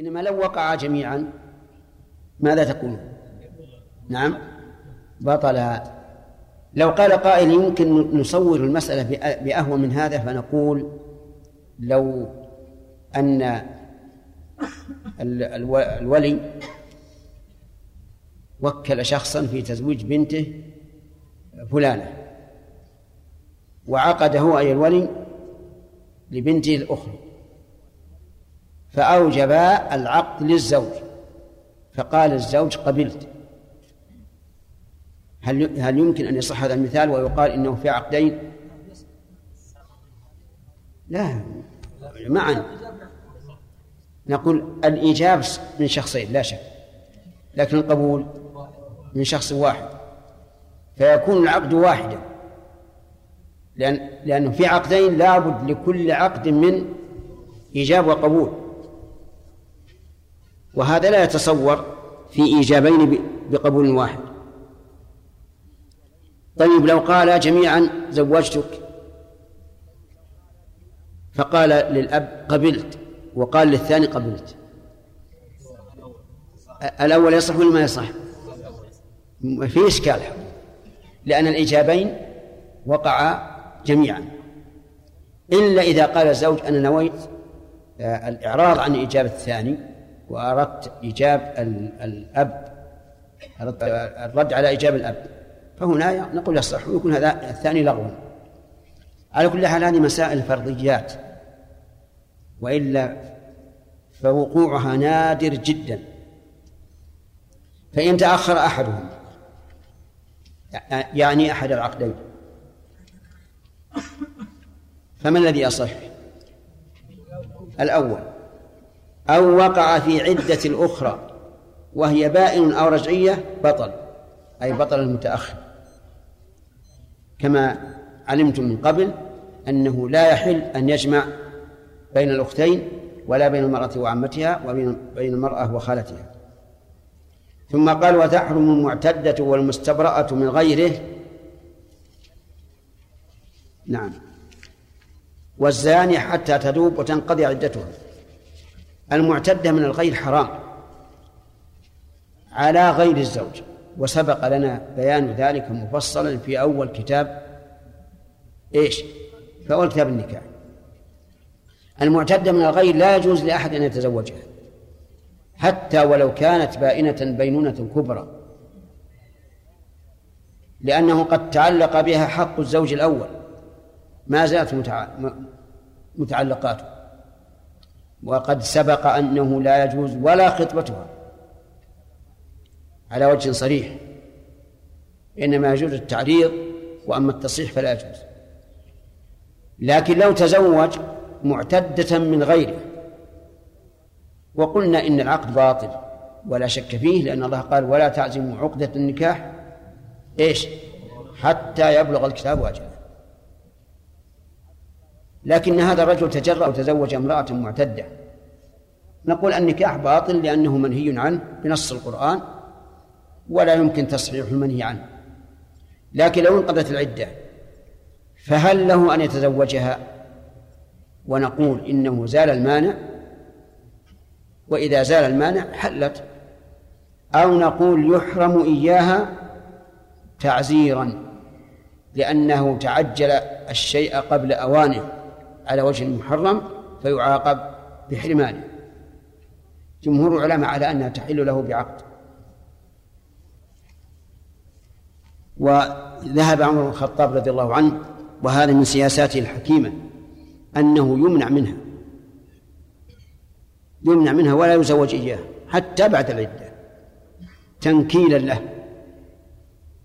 إنما لو وقعا جميعا ماذا تقول؟ نعم. بطل. لو قال قائل يمكن نصور المسألة بأهون من هذا فنقول لو أن الولي وكل شخصا في تزويج بنته فلانة وعقد هو أي الولي لبنته الأخرى. فأوجب العقد للزوج. فقال الزوج قبلت. هل هل يمكن أن يصح هذا المثال ويقال إنه في عقدين؟ لا. معا. نقول الإيجاب من شخصين لا شك. لكن القبول من شخص واحد. فيكون العقد واحدا. لأن لأنه في عقدين لابد لكل عقد من إيجاب وقبول. وهذا لا يتصور في إيجابين بقبول واحد. طيب لو قال جميعا زوجتك فقال للأب قبلت وقال للثاني قبلت. الأول يصح ولا ما يصح؟ في إشكال لأن الإيجابين وقعا جميعا. إلا إذا قال الزوج أنا نويت آه، الإعراض عن إجابة الثاني وأردت إيجاب الأب الرد على إجابة الأب. فهنا نقول يصح ويكون هذا الثاني لغوا على كل حال هذه مسائل فرضيات. وإلا فوقوعها نادر جدا. فإن تأخر أحدهم يعني أحد العقدين. فما الذي يصح؟ الأول. أو وقع في عدة الأخرى وهي بائن أو رجعية بطل أي بطل المتأخر. كما علمتم من قبل أنه لا يحل أن يجمع بين الأختين ولا بين المرأة وعمتها وبين بين المرأة وخالتها. ثم قال وتحرم المعتدة والمستبرأة من غيره. نعم. والزاني حتى تذوب وتنقضي عدتها. المعتدة من الغير حرام على غير الزوج. وسبق لنا بيان ذلك مفصلا في أول كتاب إيش؟ في أول كتاب النكاح. المعتدة من الغير لا يجوز لأحد أن يتزوجها حتى ولو كانت بائنة بينونة كبرى لأنه قد تعلق بها حق الزوج الأول. ما زالت متعلقاته. وقد سبق أنه لا يجوز ولا خطبتها. على وجه صريح. إنما يجوز التعريض وأما التصريح فلا يجوز. لكن لو تزوج معتدة من غيره. وقلنا إن العقد باطل ولا شك فيه لأن الله قال ولا تعزموا عقدة النكاح. إيش؟ حتى يبلغ الكتاب أجله لكن هذا الرجل تجرأ وتزوج امرأة معتدة. نقول النكاح باطل لأنه منهي عنه بنص القرآن ولا يمكن تصحيح المنهي عنه. لكن لو انقضت العدة فهل له أن يتزوجها؟ ونقول إنه زال المانع. وإذا زال المانع حلت. أو نقول يحرم إياها تعزيرا لأنه تعجل الشيء قبل أوانه. على وجه محرم فيعاقب بحرمانه جمهور العلماء على أنها تحل له بعقد. وذهب عمر بن الخطاب رضي الله عنه وهذا من سياساته الحكيمة أنه يمنع منها. يمنع منها ولا يزوج إياه حتى بعد العدة. تنكيلا له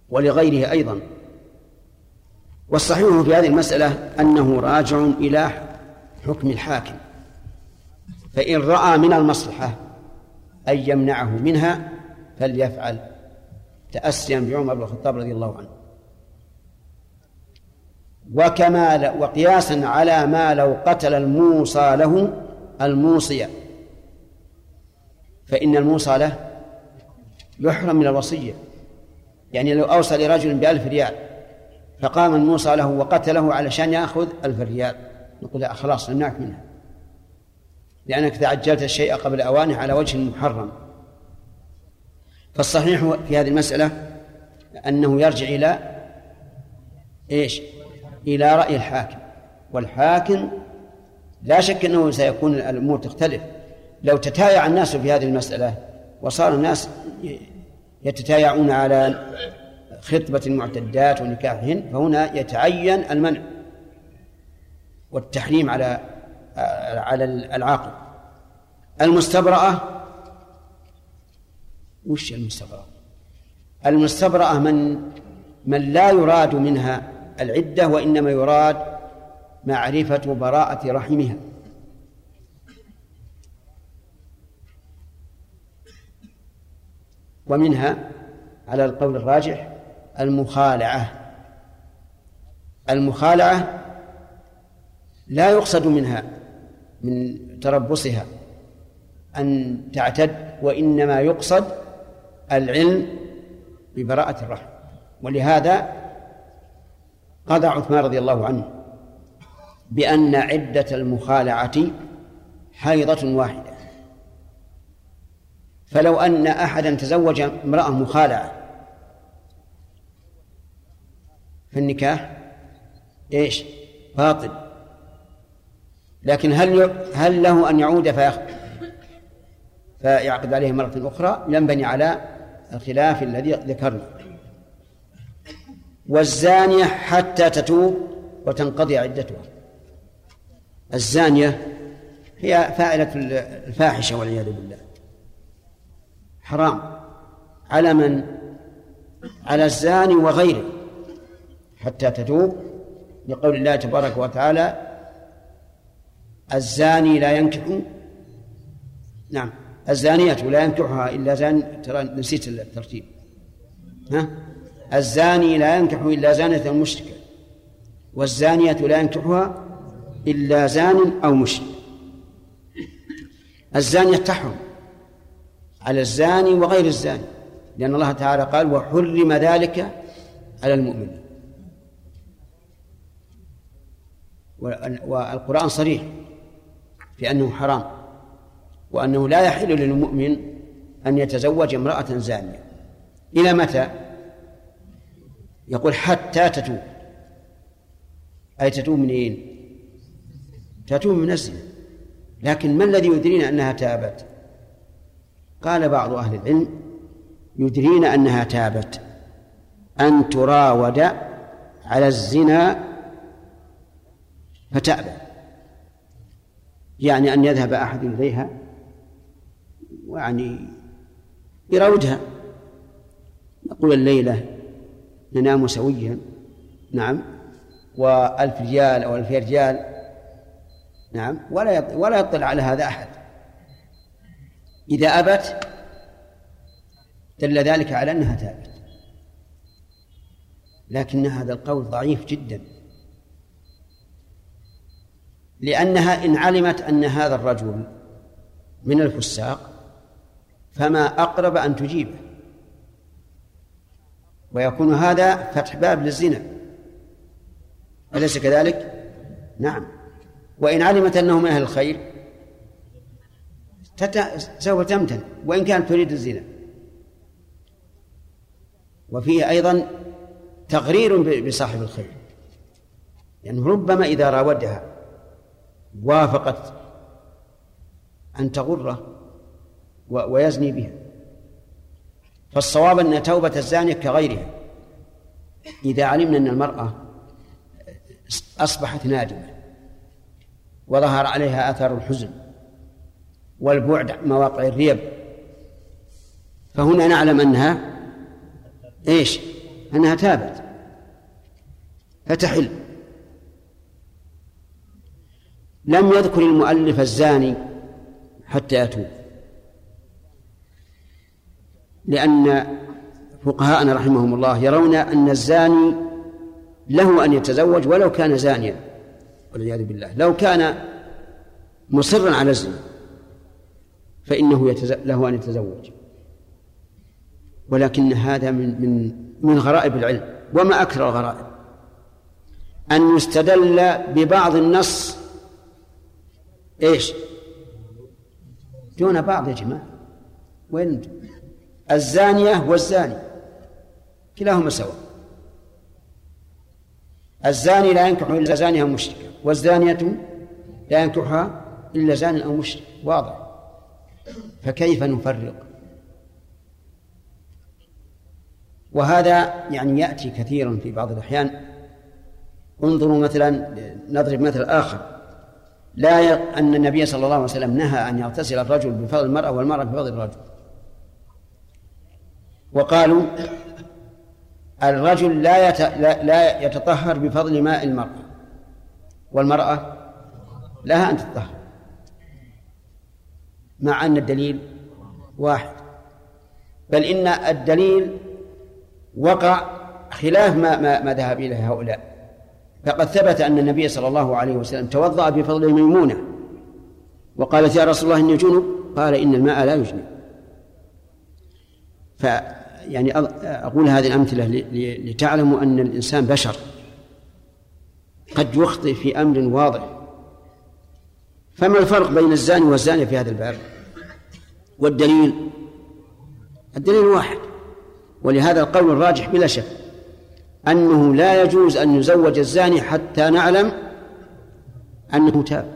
ولغيره أيضا. والصحيح في هذه المسألة أنه راجع إلى حكم الحاكم. فإن رأى من المصلحة أن يمنعه منها فليفعل. تأسيا بعمر بن الخطاب رضي الله عنه. وكما وقياسا على ما لو قتل الموصى له الموصي. فإن الموصى له يحرم من الوصية. يعني لو أوصى لرجل بألف ريال فقام الموصى له وقتله علشان يأخذ ألف ريال. نقول لا خلاص نمنعك منها. لأنك تعجلت الشيء قبل أوانه على وجه محرم. فالصحيح في هذه المسألة أنه يرجع إلى إيش؟ إلى رأي الحاكم. والحاكم لا شك أنه سيكون الأمور تختلف. لو تتايع الناس في هذه المسألة وصار الناس يتتايعون على خطبة المعتدات ونكاحهن فهنا يتعين المنع والتحريم على على العاقل المستبرأة وش المستبرأة؟ المستبرأة من من لا يراد منها العدة وإنما يراد معرفة براءة رحمها ومنها على القول الراجح المخالعة. المخالعة لا يقصد منها من تربصها أن تعتد وإنما يقصد العلم ببراءة الرحم. ولهذا قضى عثمان رضي الله عنه بأن عدة المخالعة حيضة واحدة. فلو أن أحدا تزوج امرأة مخالعة فالنكاح إيش؟ باطل. لكن هل هل له أن يعود فيخ... فيعقد عليه مرة أخرى؟ ينبني على الخلاف الذي ذكرنا. والزانية حتى تتوب وتنقضي عدتها. الزانية هي فاعلة الفاحشة والعياذ بالله. حرام. على من؟ على الزاني وغيره. حتى تتوب لقول الله تبارك وتعالى الزاني لا ينكح. نعم الزانية لا ينكحها إلا زان ترى نسيت الترتيب. ها؟ الزاني لا ينكح إلا زانية مشركة. والزانية لا ينكحها إلا زان أو مشرك. الزانية تحرم على الزاني وغير الزاني لأن الله تعالى قال وحرم ذلك على المؤمن والقرآن صريح في أنه حرام وأنه لا يحل للمؤمن أن يتزوج امرأة زانية إلى متى؟ يقول حتى تتوب أي تتوب منين؟ تتوب من الزنا لكن ما الذي يدرينا أنها تابت؟ قال بعض أهل العلم يدرين أنها تابت أن تراود على الزنا فتأبى. يعني أن يذهب أحد إليها ويعني يراودها يقول الليلة ننام سويا نعم وألف رجال أو ألف رجال نعم ولا ولا يطلع على هذا أحد. إذا أبت دل ذلك على أنها تابت. لكن هذا القول ضعيف جدا. لأنها إن علمت أن هذا الرجل من الفساق فما أقرب أن تجيبه. ويكون هذا فتح باب للزنا. أليس كذلك؟ نعم. وإن علمت أنه من أهل الخير سوف تمتن. وإن كانت تريد الزنا. وفيه أيضا تغرير بصاحب الخير. يعني ربما إذا راودها وافقت أن تغره ويزني بها. فالصواب أن توبة الزانية كغيرها. إذا علمنا أن المرأة أصبحت نادمة وظهر عليها آثار الحزن والبعد مواقع الريب فهنا نعلم أنها إيش؟ أنها تابت فتحل. لم يذكر المؤلف الزاني حتى يتوب. لأن فقهاءنا رحمهم الله يرون أن الزاني له أن يتزوج ولو كان زانيا والعياذ بالله. لو كان مصرا على الزنا فإنه له أن يتزوج. ولكن هذا من من من غرائب العلم وما أكثر الغرائب. أن يستدل ببعض النص إيش؟ دون بعض يا جماعة. وين؟ الزانية والزاني. كلاهما سواء. الزاني لا ينكح إلا زانية أو مشركة. والزانية لا ينكحها إلا زان أو مشرك. واضح. فكيف نفرق؟ وهذا يعني يأتي كثيرا في بعض الأحيان. انظروا مثلا نضرب مثل آخر. لا ي... أن النبي صلى الله عليه وسلم نهى أن يغتسل الرجل بفضل المرأة والمرأة بفضل الرجل. وقالوا الرجل لا, يت... لا... لا يتطهر بفضل ماء المرأة. والمرأة لها أن تتطهر. مع أن الدليل واحد. بل إن الدليل وقع خلاف ما ما, ما ذهب إليه هؤلاء. فقد ثبت أن النبي صلى الله عليه وسلم توضأ بفضل ميمونة وقالت يا رسول الله إني جنب؟ قال إن الماء لا يجنب. ف يعني أقول هذه الأمثلة لتعلموا أن الإنسان بشر. قد يخطئ في أمر واضح. فما الفرق بين الزاني والزانية في هذا الباب؟ والدليل؟ الدليل واحد. ولهذا القول الراجح بلا شك. أنه لا يجوز أن يزوج الزاني حتى نعلم أنه تاب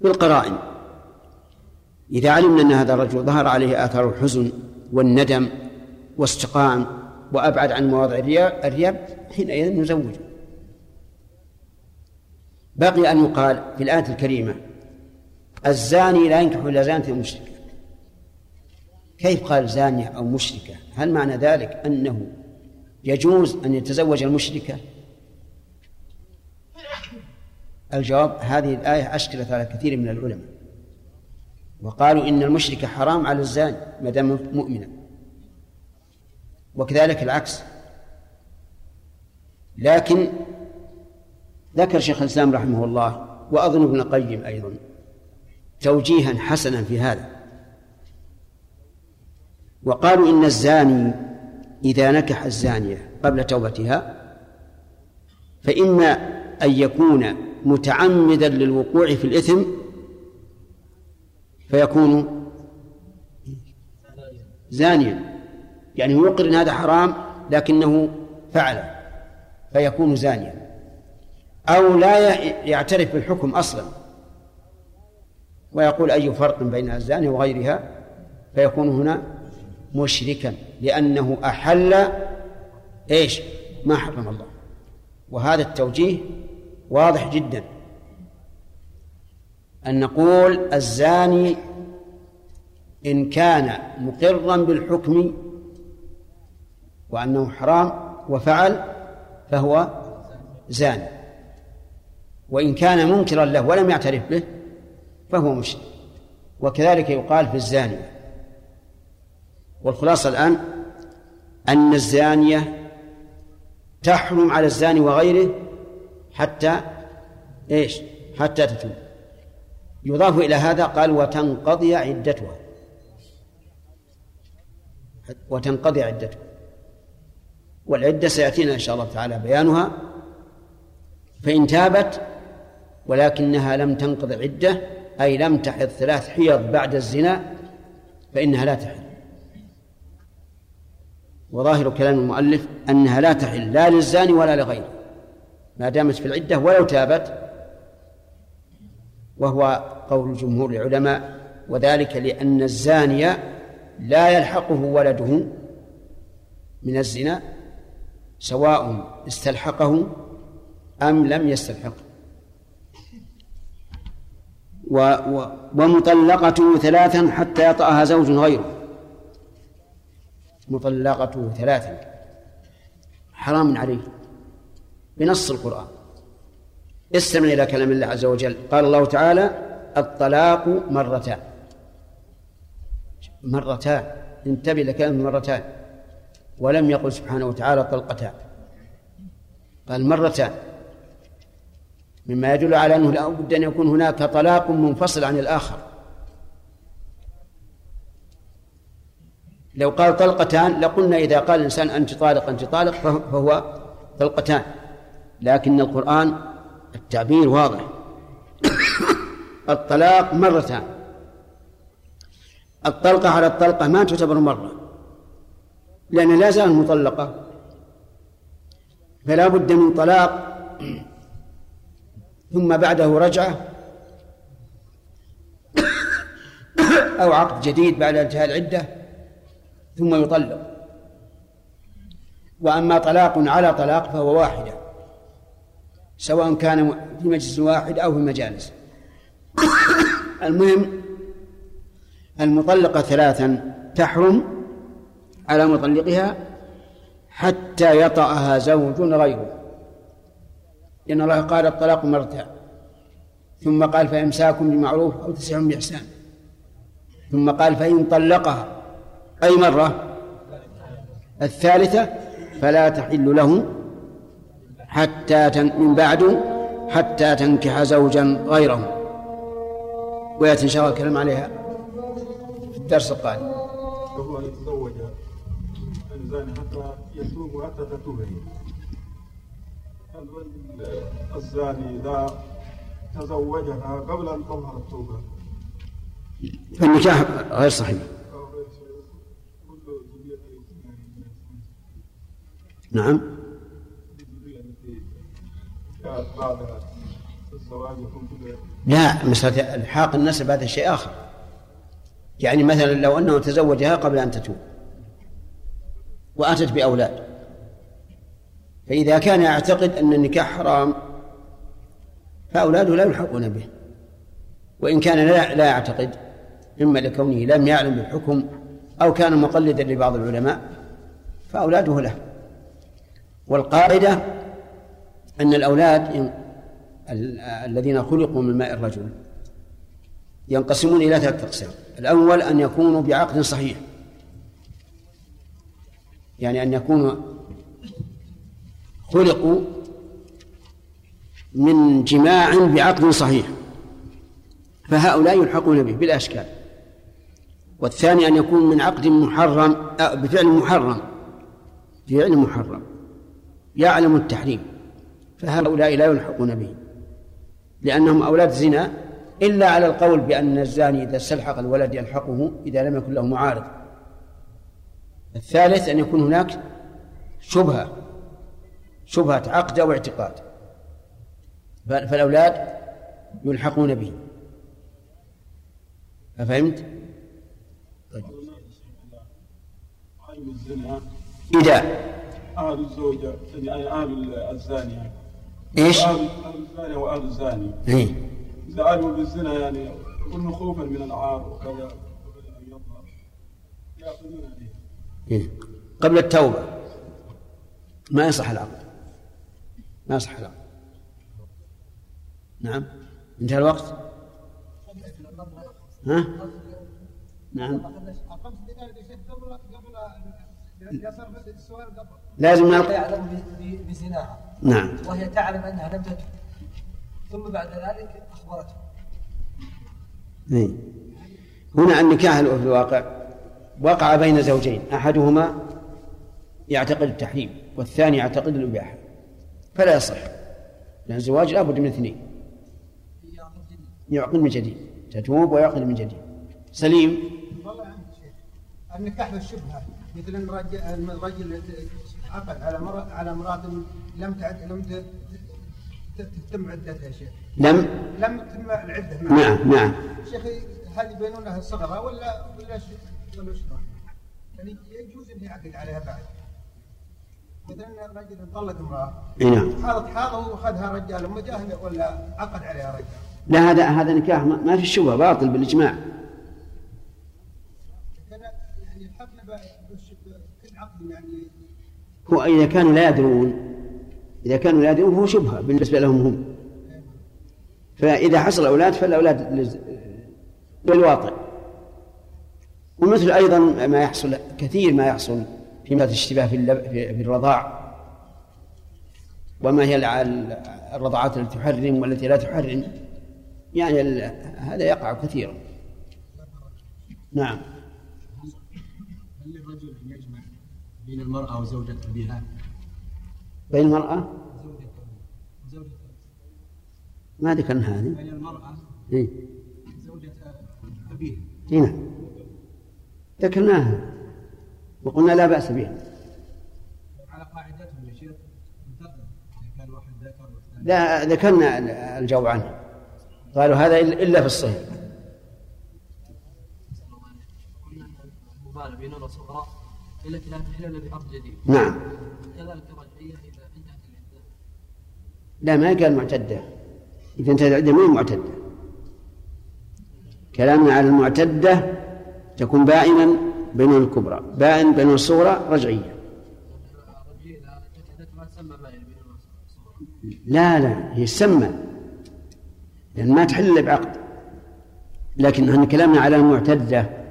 بالقرائن إذا علمنا أن هذا الرجل ظهر عليه آثار الحزن والندم واستقام وأبعد عن مواضع الرياب حينئذ نزوجه. بقي أن يقال في الآية الكريمة الزاني لا ينكح إلا زانية مشركة. كيف قال زانية أو مشركة؟ هل معنى ذلك أنه يجوز أن يتزوج المشركة الجواب هذه الآية أشكلت على كثير من العلماء. وقالوا إن المشركة حرام على الزاني ما دام مؤمنا. وكذلك العكس. لكن ذكر شيخ الإسلام رحمه الله وأظن ابن القيم أيضا توجيها حسنا في هذا. وقالوا إن الزاني إذا نكح الزانية قبل توبتها فإما أن يكون متعمدا للوقوع في الإثم فيكون زانيا. يعني يقر أن هذا حرام لكنه فعل فيكون زانيا. أو لا يعترف بالحكم أصلا. ويقول أي فرق بين الزانية وغيرها؟ فيكون هنا مشركا لأنه أحل إيش؟ ما حرم الله. وهذا التوجيه واضح جدا. أن نقول الزاني إن كان مقرا بالحكم وأنه حرام وفعل فهو زاني. وإن كان منكرا له ولم يعترف به فهو مشرك. وكذلك يقال في الزانية والخلاصة الآن أن الزانية تحرم على الزاني وغيره حتى إيش؟ حتى تتوب يضاف إلى هذا قال وتنقضي عدتها. وتنقضي عدتها. والعدة سيأتينا إن شاء الله تعالى بيانها. فإن تابت ولكنها لم تنقض عدة أي لم تحض ثلاث حيض بعد الزنا فإنها لا تحل وظاهر كلام المؤلف أنها لا تحل لا للزاني ولا لغيره. ما دامت في العدة ولو تابت وهو قول جمهور العلماء وذلك لأن الزاني لا يلحقه ولده من الزنا سواء استلحقه أم لم يستلحقه. و و ومطلقته ثلاثا حتى يطأها زوج غيره. مطلقته ثلاثا. حرام عليه. بنص القرآن. استمع إلى كلام الله عز وجل. قال الله تعالى الطلاق مرتان. مرتان. انتبه لكلام مرتان. ولم يقل سبحانه وتعالى طلقتان. قال مرتان. مما يدل على أنه لا بد أن يكون هناك طلاق منفصل عن الآخر. لو قال طلقتان لقلنا إذا قال الإنسان أنت طالق أنت طالق فهو طلقتان. لكن القرآن التعبير واضح. الطلاق مرتان. الطلقة على الطلقة ما تعتبر مرة. لأن لا زال مطلقة. فلا بد من طلاق. ثم بعده رجعة. أو عقد جديد بعد انتهاء العدة. ثم يطلق. وأما طلاق على طلاق فهو واحدة سواء كان في مجلس واحد أو في مجالس. المهم المطلقة ثلاثا تحرم على مطلقها حتى يطأها زوج غيره. لأن الله قال الطلاق مرتان ثم قال فإمساكم بمعروف أو تسع بإحسان. ثم قال فإن طلقها أي مرة؟ الثالثة فلا تحل له حتى من بعد حتى تنكح زوجا غيره. ويأتي إن شاء الله الكلام عليها في الدرس القادم. وهو أن يتزوج الزاني حتى يتوب حتى تتوب الزاني إذا تزوجها قبل أن تظهر التوبة؟ فالنكاح غير صحيح. نعم. لا مسألة الحاق النسب هذا شيء آخر. يعني مثلا لو أنه تزوجها قبل أن تتوب وأتت بأولاد. فإذا كان يعتقد أن النكاح حرام فأولاده لا يلحقون به. وإن كان لا, لا يعتقد إما لكونه لم يعلم بالحكم أو كان مقلدا لبعض العلماء فأولاده له. والقاعدة أن الأولاد الذين خلقوا من ماء الرجل ينقسمون إلى ثلاثة أقسام. الأول أن يكونوا بعقد صحيح. يعني أن يكونوا خلقوا من جماع بعقد صحيح. فهؤلاء يلحقون به بلا إشكال والثاني أن يكون من عقد محرم بفعل محرم. فعل محرم. يعلم التحريم فهؤلاء لا يلحقون به لأنهم أولاد زنا إلا على القول بأن الزاني إذا استلحق الولد يلحقه إذا لم يكن له معارض الثالث أن يكون هناك شبهة شبهة عقد أو اعتقاد فالأولاد يلحقون به أفهمت؟ طيب. إذا أهل الزوجة يعني أهل الزانية إيش؟ أهل الزانية وأهل الزاني إيه؟ إذا علموا بالزنا يعني قلنا خوفا من العار وكذا يأخذون عليه إيه؟ قبل التوبة ما يصح العقد ما يصح العقد نعم انتهى الوقت ها نعم لازم نلقى يعلم بزناها. نعم. وهي تعلم أنها لم تتب ثم بعد ذلك أخبرته. إيه. هنا النكاح في الواقع. وقع بين زوجين. أحدهما يعتقد التحريم والثاني يعتقد الإباحة. فلا يصح. لأن الزواج لابد من اثنين. يعقد من جديد. تتوب ويعقد من جديد. سليم. النكاح بالشبهه مثل ان الرجل عقد على مرأة على امرأة لم تعد لم تتم عدتها شيخ. لم؟ لم تتم العدة نعم نعم. شيخ هل يبينونها صغرها ولا ولا ولا؟ يعني يجوز انه يعقد عليها بعد. مثلا الرجل طلق امرأة. نعم. حاضت حاضه وأخذها رجال مجاهد ولا عقد عليها رجال. لا هذا هذا نكاح ما في شبهة باطل بالإجماع يعني الحقنا كل عقد يعني هو إذا كانوا لا يدرون إذا كانوا لا يدرون هو شبهة بالنسبة لهم هم. فإذا حصل أولاد فالأولاد للواطئ ومثل أيضا ما يحصل كثير ما يحصل في مسألة الاشتباه في الرضاع. وما هي الرضاعات التي تحرم والتي لا تحرم. يعني هذا يقع كثيرا. نعم. هل للرجل أن يجمع بين المرأة وزوجة أبيها؟ بين المرأة؟ زوجة ما ذكرنا هذه. بين المرأة إيه؟ زوجة أبيها. إيه. نعم ذكرناها. وقلنا لا بأس بها. على قاعدتهم يا شيخ كان واحد ذكر والثاني لا ذكرنا الجواب عنه. قالوا هذا إلا في الصحيح قلنا ان المبالغه بين الصغراء التي لا تحل الا بعقد جديد نعم. كذلك الرجعيه اذا انتهت العدة. لا ما قال معتدة؟ إذا انتهت العدة ما هي معتدة. كلامنا على المعتدة تكون بائنا بين الكبرى. بائن بين الصغرى اذا الصغراء لا لا هي سمى لأن ما تحل إلا بعقد. لكن إحنا كلامنا على المعتدة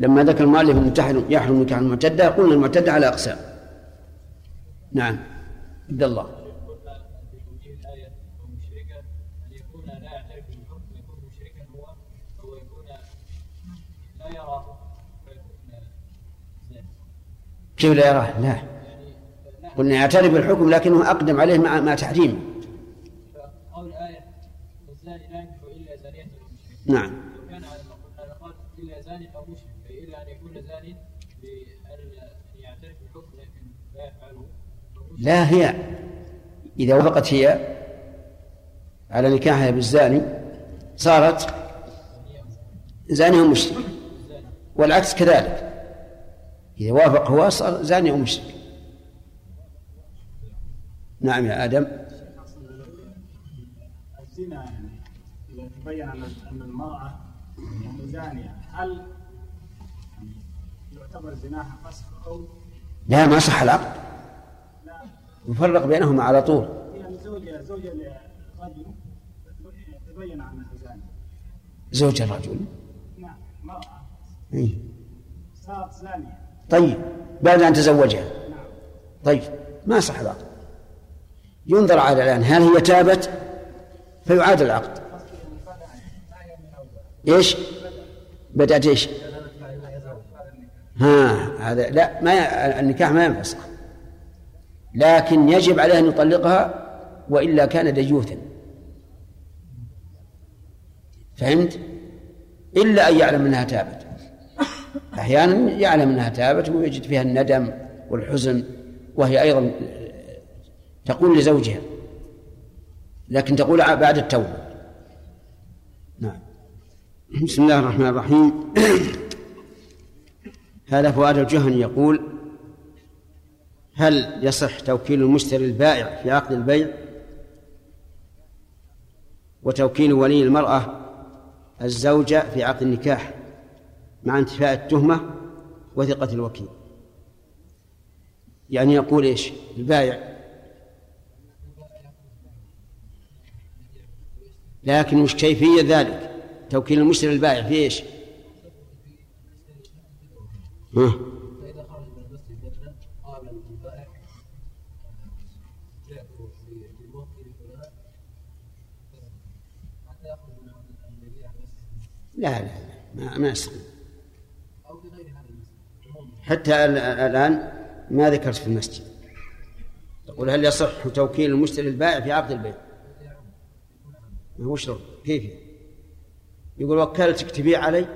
لما ذكر المؤلف أن تحرم- يحرم نكاح المعتدة قلنا المعتدة على أقسام. نعم. عبد الله. كيف لا يراه؟ لا. قلنا يعترف بالحكم لكنه أقدم عليه مع مع تحريمه. قول لا هي. إذا وافقت هي على نكاحها بالزاني صارت زاني ومشرك والعكس كذلك. إذا وافق هو صار زاني ومشرك نعم يا آدم. الزنا يعني إذا تبين أن المرأة يعني زانية هل يعني يعتبر زناها فسخ أو؟ لا ما صح العقد. يفرق بينهما على طول. يعني زوجه زوجه لرجل تبين انها زانيه زوج الرجل. نعم مراه إيه. صارت زانيه طيب بعد أن تزوجها. نعم طيب ما صح العقد ينظر على الآن هل هي تابت؟ فيعاد العقد. إيش؟ بدأت إيش؟ ها هذا لا ما النكاح ما ينفسخ. لكن يجب عليه أن يطلقها وإلا كان ديوثا. فهمت؟ إلا أن يعلم أنها تابت. أحيانا يعلم أنها تابت ويجد فيها الندم والحزن وهي أيضا تقول لزوجها. لكن تقول بعد التوبة. نعم. بسم الله الرحمن الرحيم. هذا فؤاد الجهني يقول هل يصح توكيل المشتري البائع في عقد البيع؟ وتوكيل ولي المرأة الزوجة في عقد النكاح مع انتفاء التهمة وثقة الوكيل. يعني يقول إيش؟ البائع. لكن وش كيفية ذلك. توكيل المشتري البائع في إيش؟ ها؟ لا لا لا ما, ما المسجد حتى ال- الآن ما ذكرت في المسجد. تقول هل يصح توكيل المشتري البائع في عقد البيع؟ شرط. كيف؟ يقول وكلتك تبيع علي؟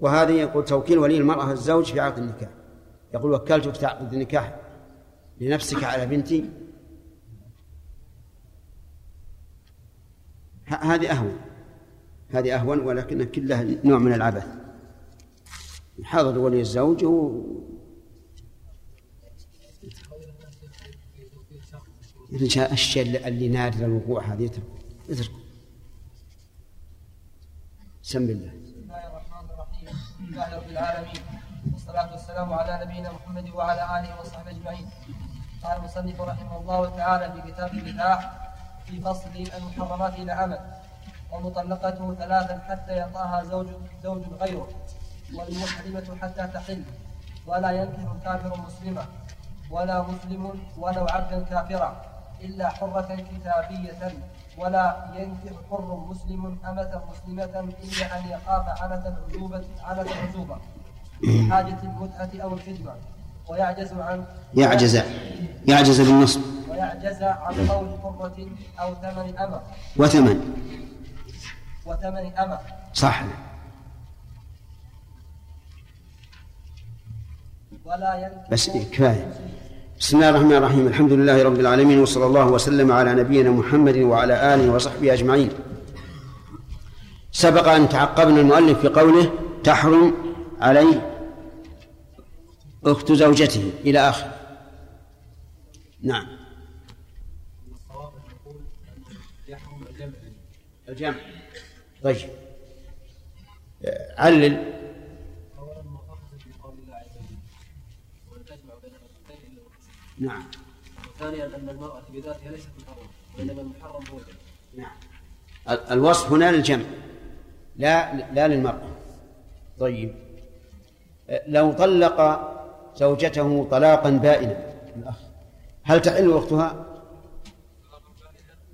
وهذه يقول توكيل ولي المرأة الزوج في عقد النكاح. يقول وكلتك تعقد النكاح لنفسك على بنتي هذه أهون. هذه أهون ولكن كلها نوع من العبث. حاضر ولي الزوج و... الشيء اللي نادر الوقوع هذه اتركوا اتركوا سم بالله بسم الله الرحمن الرحيم. الحمد رب العالمين والصلاة والسلام على نبينا محمد وعلى آله وصحبه أجمعين قال المصنف رحمه الله تعالى في كتاب النكاح في فصل المحرمات إلى أمد ومطلقته ثلاثا حتى يطاها زوج زوج غيره والمحرمة حتى تحل ولا ينكح كافر مسلمة ولا مسلم ولو عبدا كافرا إلا حرة كتابية ولا ينكح حر مسلم أمة مسلمة إلا أن يخاف عنة العزوبة عنة العزوبة حاجة المتعة أو الخدمة ويعجز عن يعجز يعجز بالنصب. ويعجز عن قول حرة أو ثمن أمة وثمن. وثمن أمة صح. ولا بس كفاية. بسم الله الرحمن الرحيم. الحمد لله رب العالمين وصلى الله وسلم على نبينا محمد وعلى آله وصحبه أجمعين. سبق أن تعقبنا المؤلف في قوله تحرم عليه أخت زوجته. إلى آخر. نعم الصواب أن نقول يحرم الجمع الجمع طيب علل أولا مخافة في قول الله عز وجل وأن تجمع بين الأختين إلا وحسن نعم. وثانيا أن المرأة بذاتها ليست محرمة وإنما المحرم هو الجمع. نعم. ال- الوصف هنا للجمع لا لا للمرأة. طيب. لو طلق زوجته طلاقا بائنا الأخ هل تحل أختها؟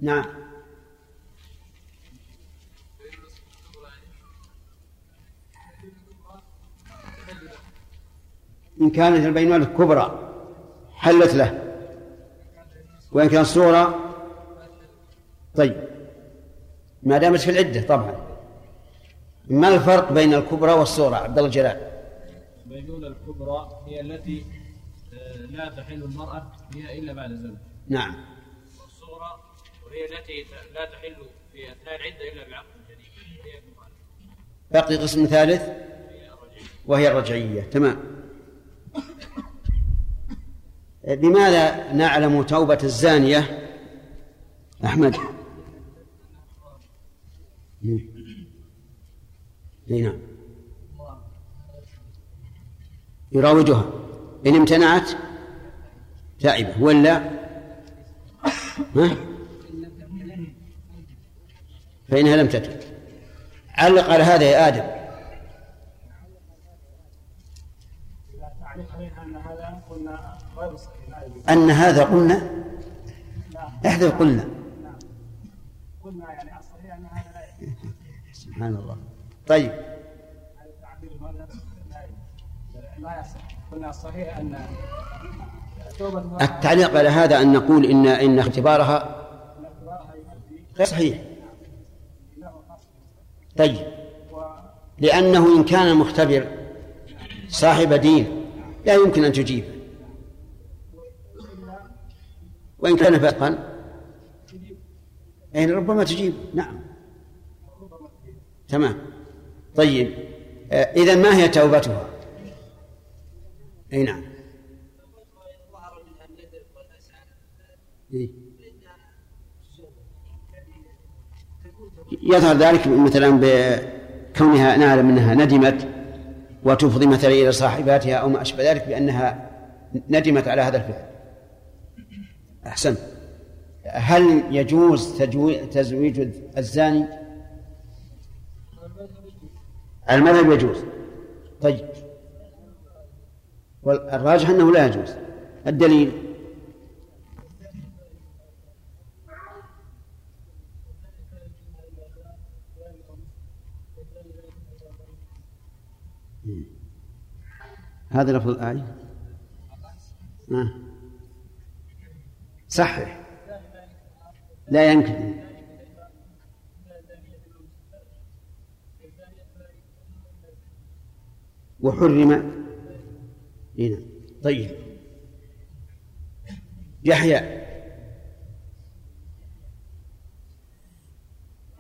نعم. إن كانت البينة الكبرى حلت له. وإن كانت صغرى طيب. ما دامت في العدة طبعا. ما الفرق بين الكبرى والصغرى عبد الله الجلال؟ البينونة الكبرى هي التي آه، لا تحل المرأة فيها إلا بعد زوج نعم. والصغرى وهي التي لا تحل في أثناء العدة إلا بعقد جديد. بقي قسم ثالث وهي الرجعية. تمام. بماذا نعلم توبة الزانية؟ أحمد. اي نعم. يراودها. إن امتنعت تائبة. ولا؟ ها؟ فإنها لم تتب علق على هذا يا آدم إذا تعليق عليها أن هذا قلنا غير صحيح لا يجوز أن هذا قلنا؟ احذف قلنا. قلنا يعني الصحيح أن هذا لا سبحان الله. طيب. لا يصح. قلنا الصحيح أن التعليق على هذا أن نقول إن إن اختبارها غير صحيح. طيب. لأنه إن كان المختبر صاحب دين لا يمكن أن تجيب. وإن كان فاسقا يعني ربما تجيب نعم تمام طيب إذا ما هي توبتها؟ أي نعم إيه. يظهر ذلك مثلا بكونها نعلم أنها ندمت وتفضي مثلا إلى صاحباتها أو ما أشبه ذلك بأنها ندمت على هذا الفعل. احسنت. هل يجوز تزويج الزاني؟ المذهب يجوز. طيب. والراجح أنه لا يجوز. الدليل هذا لفظ الآية. صحح لا ينكر وحرم. هنا طيب. يحيى.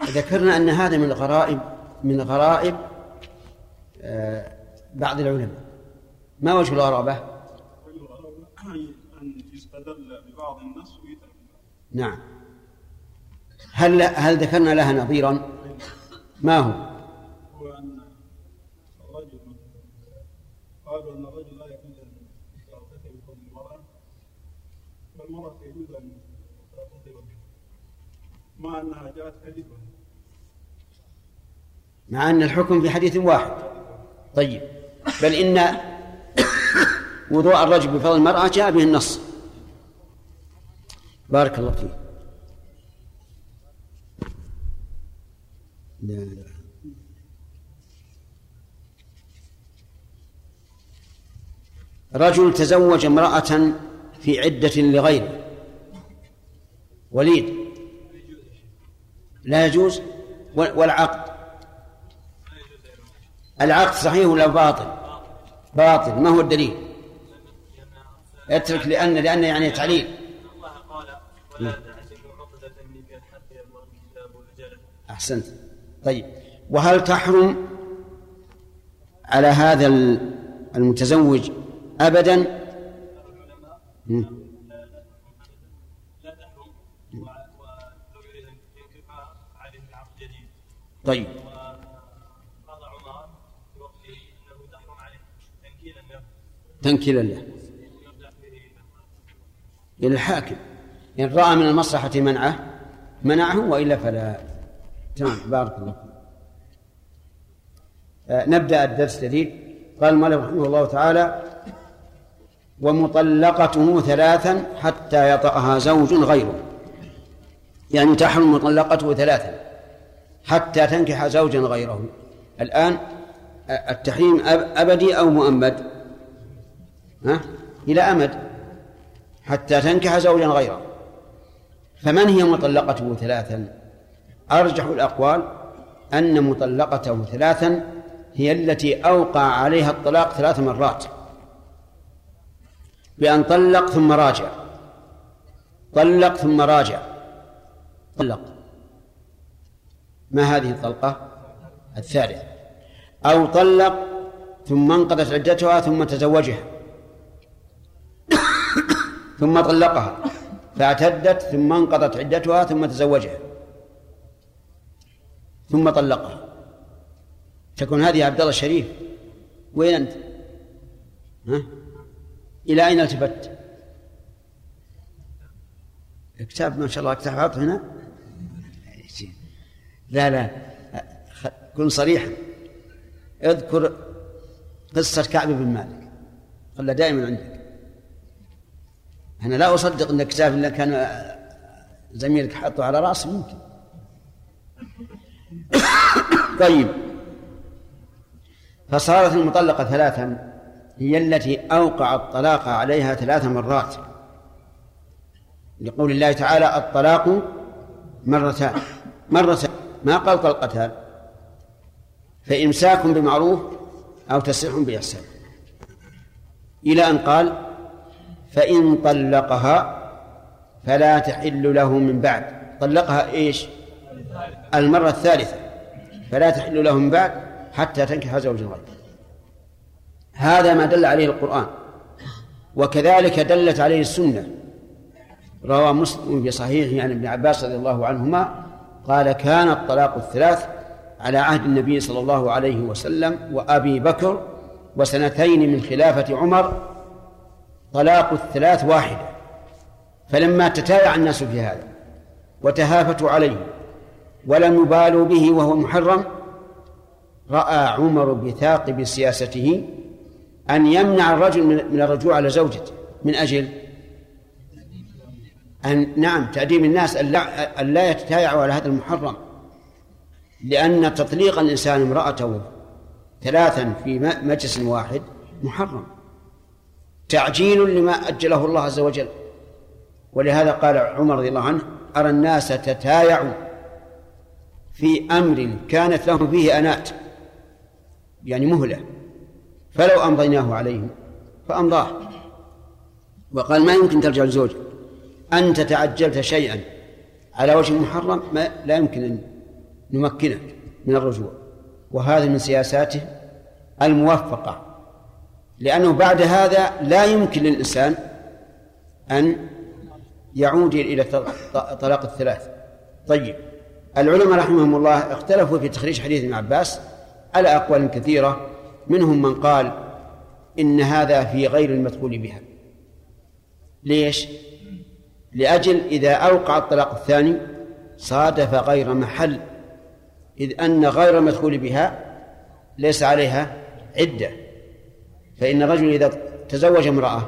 ذكرنا أن هذا من الغرائب من غرائب آه، بعض العلماء. ما وجه الغرابة؟ أن يستدل ببعض النص ويترك بعض. نعم هل هل ذكرنا لها نظيرا؟ ما هو؟ هو أن الرجل قالوا أن الرجل لا يجوز أن يرتكب بفضل المرأة فالمرأة يجوز أن ترتكب مع أنها جاءت كذبا مع أن الحكم في حديث واحد طيب بل إن وضوء الرجل بفضل المرأة جاء به النص بارك الله فيك. لا. لا رجل تزوج امرأة في عدة لغيره. وليد. لا يجوز. والعقد. العقد صحيح ولا باطل؟ باطل. ما هو الدليل؟ اترك لأن لأن يعني تعليل. أحسنت. طيب. وهل تحرم على هذا المتزوج أبدا؟ طيب. تنكيلا له. إلى الحاكم. إن رأى من المصلحة منعه منعه وإلا فلا. تمام بارك الله. آه، نبدأ الدرس الجديد قال المؤلف رحمه الله تعالى ومطلقته ثلاثا حتى يطأها زوج غيره. يعني تحرم مطلقته ثلاثا حتى تنكح زوجا غيره. الآن آه، التحريم أب- أبدي أو مؤمد؟ ها؟ إلى أمد. حتى تنكح زوجا غيره. فمن هي مطلقته ثلاثا؟ أرجح الأقوال أن مطلقته ثلاثا هي التي أوقع عليها الطلاق ثلاث مرات. بأن طلق ثم راجع. طلق ثم راجع. طلق. ما هذه الطلقة؟ الثالثة أو طلق ثم انقضت عدتها ثم تزوجها. ثم طلقها. فاعتدت ثم انقضت عدتها ثم تزوجها. ثم طلقها. تكون هذه يا عبد الله الشريف. وين أنت؟ ها؟ إلى أين التفت؟ كتاب ما شاء الله كتاب حاط هنا؟ لا لا. كن صريحا. اذكر قصة كعب بن مالك. خلها دائما عندك. أنا لا أصدق أن كتاب اللي كان زميلك حاطه على رأسه ممكن. طيب. فصارت المطلقة ثلاثا هي التي أوقع الطلاق عليها ثلاث مرات. لقول الله تعالى الطلاق مرتان. مرتان. ما قال طلقتان فإمساك بمعروف أو تسريح بإحسان. إلى أن قال فإن طلقها فلا تحل له من بعد. طلقها إيش؟ المرة الثالثة. فلا تحل له من بعد حتى تنكح زوجا غيره. هذا ما دل عليه القرآن. وكذلك دلت عليه السنة. روى مسلم في صحيحه عن ابن عباس رضي الله عنهما قال كان الطلاق الثلاث على عهد النبي صلى الله عليه وسلم وأبي بكر وسنتين من خلافة عمر طلاق الثلاث واحدة. فلما تتابع الناس في هذا وتهافتوا عليه ولم يبالوا به وهو محرم رأى عمر بثاقب سياسته أن يمنع الرجل من الرجوع على زوجته. من أجل؟ أن نعم تأديب الناس أن لا يتتايعوا على هذا المحرم. لأن تطليق الإنسان امرأته ثلاثا في مجلس واحد محرم. تعجيل لما أجله الله عز وجل. ولهذا قال عمر رضي الله عنه أرى الناس تتايعوا في أمر كانت لهم فيه أنات. يعني مهلة. فلو أمضيناه عليهم فأمضاه. وقال ما يمكن ترجع لزوج. أنت تعجلت شيئا على وجه محرم ما لا يمكن أن نمكنك من الرجوع. وهذا من سياساته الموفقة. لأنه بعد هذا لا يمكن للإنسان أن يعود إلى طلاق الثلاث. طيب العلماء رحمهم الله اختلفوا في تخريج حديث ابن عباس على أقوال كثيرة. منهم من قال إن هذا في غير المدخول بها. ليش؟ لأجل إذا أوقع الطلاق الثاني صادف غير محل إذ أن غير المدخول بها ليس عليها عدة. فإن الرجل إذا تزوج امرأة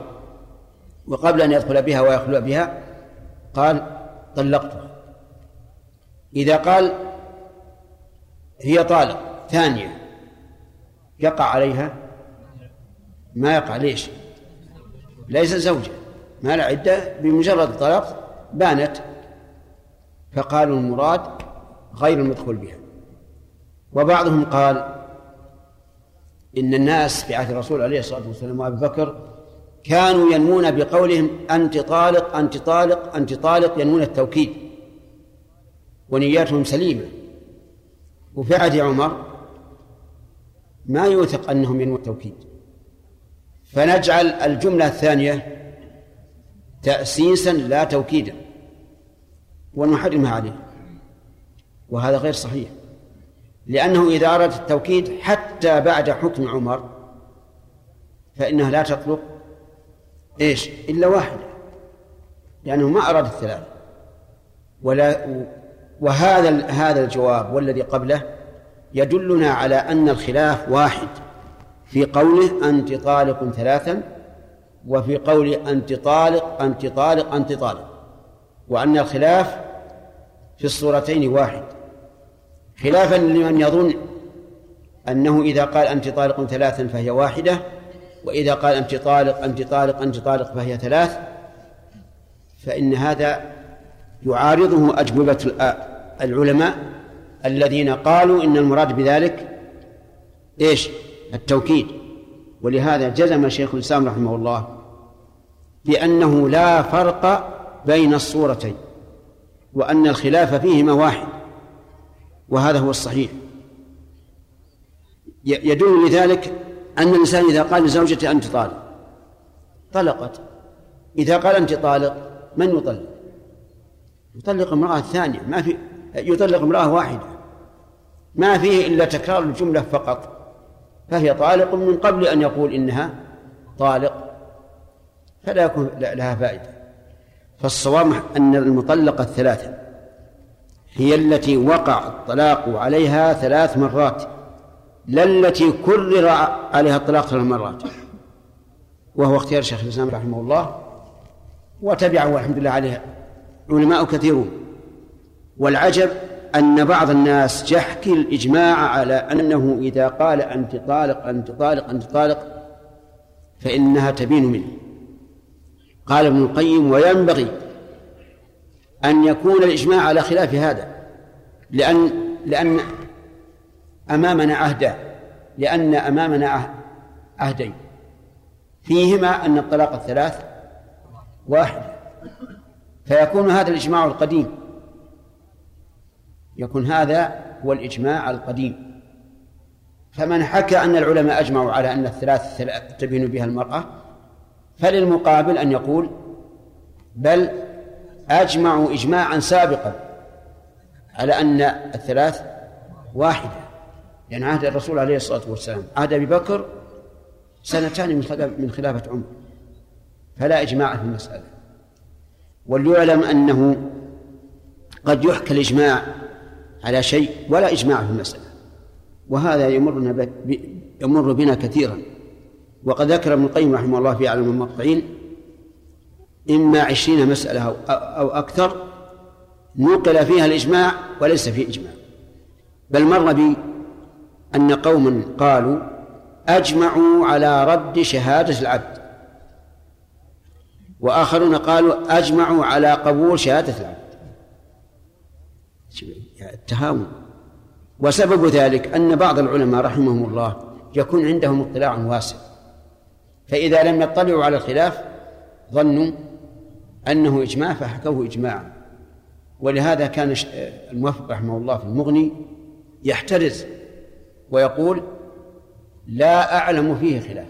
وقبل أن يدخل بها ويخلو بها قال طلقتها إذا قال هي طالق ثانية يقع عليها؟ ما يقع ليش؟ ليس زوجة. ما لا عدة بمجرد الطلاق بانت. فقالوا المراد غير المدخول بها. وبعضهم قال إن الناس في عهد الرسول عليه الصلاة والسلام وأبي بكر كانوا ينمون بقولهم أنت طالق أنت طالق أنت طالق ينمون التوكيد. ونياتهم سليمة. وفي عهد عمر ما يوثق أنهم ينمون التوكيد. فنجعل الجملة الثانية تأسيسا لا توكيدا. ونحرمها عليه. وهذا غير صحيح. لأنه إذا أراد التوكيد حتى بعد حكم عمر فإنها لا تطلق إيش؟ إلا واحدة. لأنه ما أراد الثلاث. ولا وهذا هذا الجواب والذي قبله يدلنا على أن الخلاف واحد. في قوله أنت طالق ثلاثا وفي قوله أنت طالق أنت طالق أنت طالق وأن الخلاف في الصورتين واحد. خلافا لمن يظن أنه إذا قال أنت طالق ثلاثا فهي واحدة وإذا قال أنت طالق أنت طالق أنت طالق فهي ثلاث فإن هذا يعارضه أجوبة العلماء الذين قالوا إن المراد بذلك إيش؟ التوكيد. ولهذا جزم شيخ الإسلام رحمه الله بأنه لا فرق بين الصورتين وأن الخلاف فيهما واحد. وهذا هو الصحيح. يدل لذلك أن الإنسان إذا قال لزوجته أنت طالق طلقت. إذا قال أنت طالق من يطلق؟ يطلق امرأة ثانية ما في يطلق امرأة واحدة. ما فيه إلا تكرار الجملة فقط. فهي طالق من قبل أن يقول إنها طالق فلا يكون لها فائدة. فالصواب أن المطلقة الثلاثة. هي التي وقع الطلاق عليها ثلاث مرات لا التي كرر عليها الطلاق ثلاث مرات. وهو اختيار شيخ الإسلام رحمه الله وتبعه والحمد لله عليه علماء كثيرون. والعجب أن بعض الناس يحكي الإجماع على أنه إذا قال أنت طالق أنت طالق أنت طالق فإنها تبين منه. قال ابن القيم وينبغي أن يكون الإجماع على خلاف هذا لأن لأن أمامنا عهدا لأن أمامنا عهدين. فيهما أن الطلاق الثلاث واحد. فيكون هذا الإجماع القديم. يكون هذا هو الإجماع القديم. فمن حكى أن العلماء أجمعوا على أن الثلاث تبين بها المرأة فللمقابل أن يقول بل أجمعوا إجماعا سابقا على أن الثلاث واحدة لأن عهد الرسول عليه الصلاة والسلام عهد أبي بكر سنتان من خلافة عمر فلا إجماع في المسألة. وليعلم أنه قد يحكى الإجماع على شيء ولا إجماع في المسألة وهذا يمرنا يمر بنا كثيرا. وقد ذكر ابن القيم رحمه الله في أعلم المقطعين إما عشرين مسألة أو أكثر نقل فيها الإجماع وليس فيه إجماع. بل مر بي أن قوما قالوا أجمعوا على رد شهادة العبد. وآخرون قالوا أجمعوا على قبول شهادة العبد. التهاون. وسبب ذلك أن بعض العلماء رحمهم الله يكون عندهم اطلاع واسع. فإذا لم يطلعوا على الخلاف ظنوا أنه إجماع فحكوه إجماعا ولهذا كان الموفق رحمه الله في المغني يحترز ويقول لا أعلم فيه خلاف.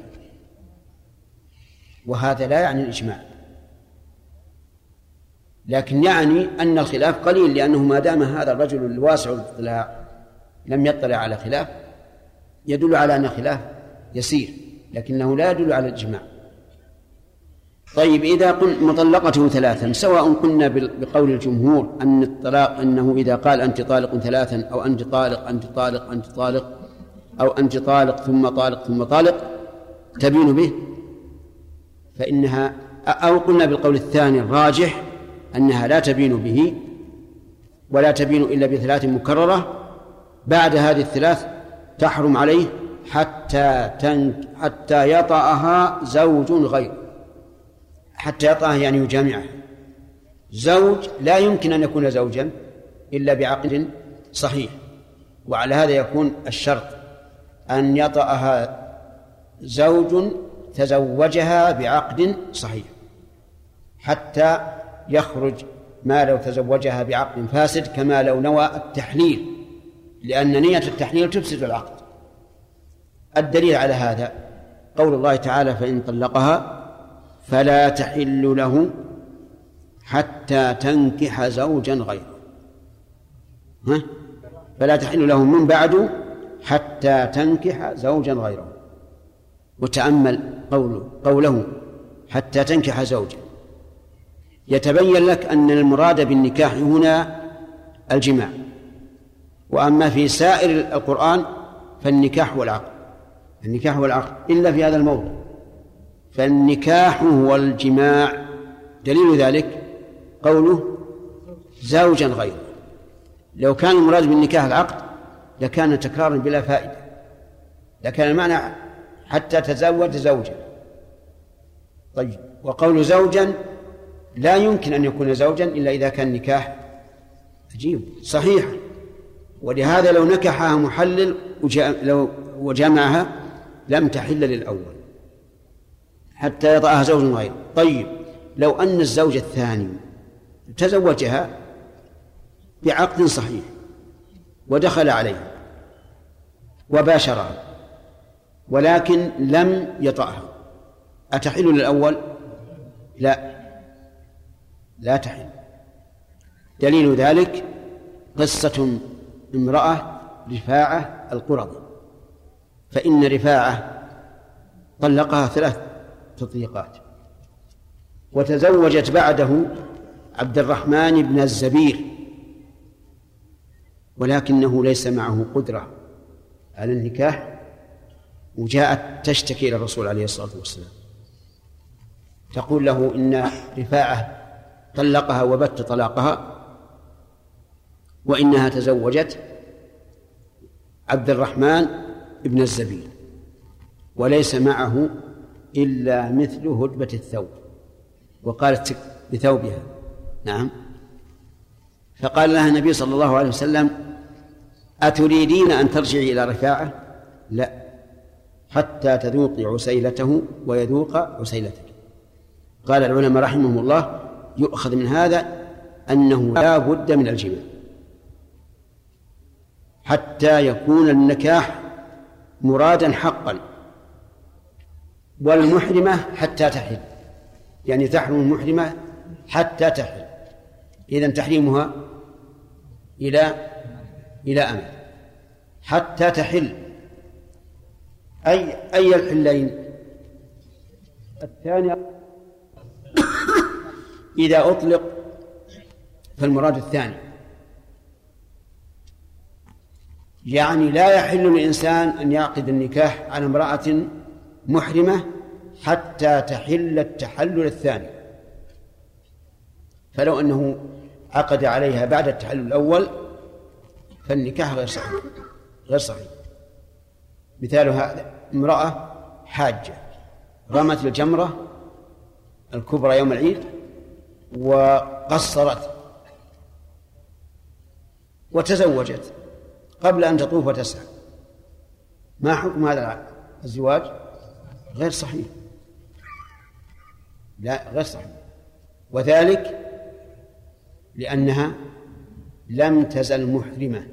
وهذا لا يعني الإجماع. لكن يعني أن الخلاف قليل لأنه ما دام هذا الرجل الواسع الاطلاع لم يطلع على خلاف يدل على أن الخلاف يسير لكنه لا يدل على الإجماع. طيب إذا قل مطلقته ثلاثا سواء قلنا بقول الجمهور أن الطلاق أنه إذا قال أنت طالق ثلاثا أو أنت طالق أنت طالق أنت طالق أو أنت طالق ثم طالق ثم طالق تبين به؟ فإنها أو قلنا بالقول الثاني الراجح أنها لا تبين به ولا تبين إلا بثلاث مكررة بعد هذه الثلاث تحرم عليه حتى تن حتى يطأها زوج غير حتى يطأها يعني يجامعها زوج لا يمكن أن يكون زوجا إلا بعقد صحيح وعلى هذا يكون الشرط أن يطأها زوج تزوجها بعقد صحيح حتى يخرج ما لو تزوجها بعقد فاسد كما لو نوى التحليل لأن نية التحليل تفسد العقد. الدليل على هذا قول الله تعالى فإن طلقها فلا تحل له حتى تنكح زوجا غيره. ها؟ فلا تحل له من بعد حتى تنكح زوجا غيره. وتأمل قوله قوله حتى تنكح زوجا. يتبين لك أن المراد بالنكاح هنا الجماع. وأما في سائر القرآن فالنكاح والعقد النكاح والعقد إلا في هذا الموضع فالنكاح هو الجماع. دليل ذلك قوله زوجا غيره. لو كان المراد بالنكاح العقد لكان تكرارا بلا فائدة. لكان المعنى حتى تزوج زوجا. طيب وقول زوجا لا يمكن أن يكون زوجا إلا إذا كان نكاح عجيب صحيح. ولهذا لو نكحها محلل وجمعها لم تحل للأول. حتى يضعها زوج غيره. طيب لو أن الزوج الثاني تزوجها بعقد صحيح ودخل عليها وباشرها ولكن لم يطعها أتحل للأول؟ لا. لا تحل. دليل ذلك قصة امرأة رفاعة القرظي فإن رفاعة طلقها ثلاث تطليقات. وتزوجت بعده عبد الرحمن بن الزبير ولكنه ليس معه قدرة على النكاح وجاءت تشتكي إلى الرسول عليه الصلاة والسلام. تقول له إن رفاعة طلقها وبت طلاقها وإنها تزوجت عبد الرحمن بن الزبير وليس معه إلا مثل هدبة الثوب. وقالت بثوبها. نعم. فقال لها النبي صلى الله عليه وسلم أتريدين أن ترجعي إلى رفاعة؟ لا. حتى تذوقي عسيلته ويذوق عسيلتك. قال العلماء رحمهم الله يؤخذ من هذا أنه لا بد من الجماع. حتى يكون النكاح مرادا حقا. والمحرمة حتى تحل. يعني تحرم المحرمة حتى تحل. إذا تحريمها إلى إلى أمد حتى تحل. أي أي الحلين؟ الثاني إذا أطلق فالمراد الثاني. يعني لا يحل للإنسان أن يعقد النكاح على امرأة محرمة حتى تحل التحلل الثاني. فلو أنه عقد عليها بعد التحلل الأول فالنكاح غير صحيح غير صحيح. مثال هذا امرأة حاجة رمت الجمرة الكبرى يوم العيد وقصرت وتزوجت قبل أن تطوف وتسعى. ما حكم هذا الزواج؟ غير صحيح. لا غير صحيح. وذلك لأنها لم تزل محرمة.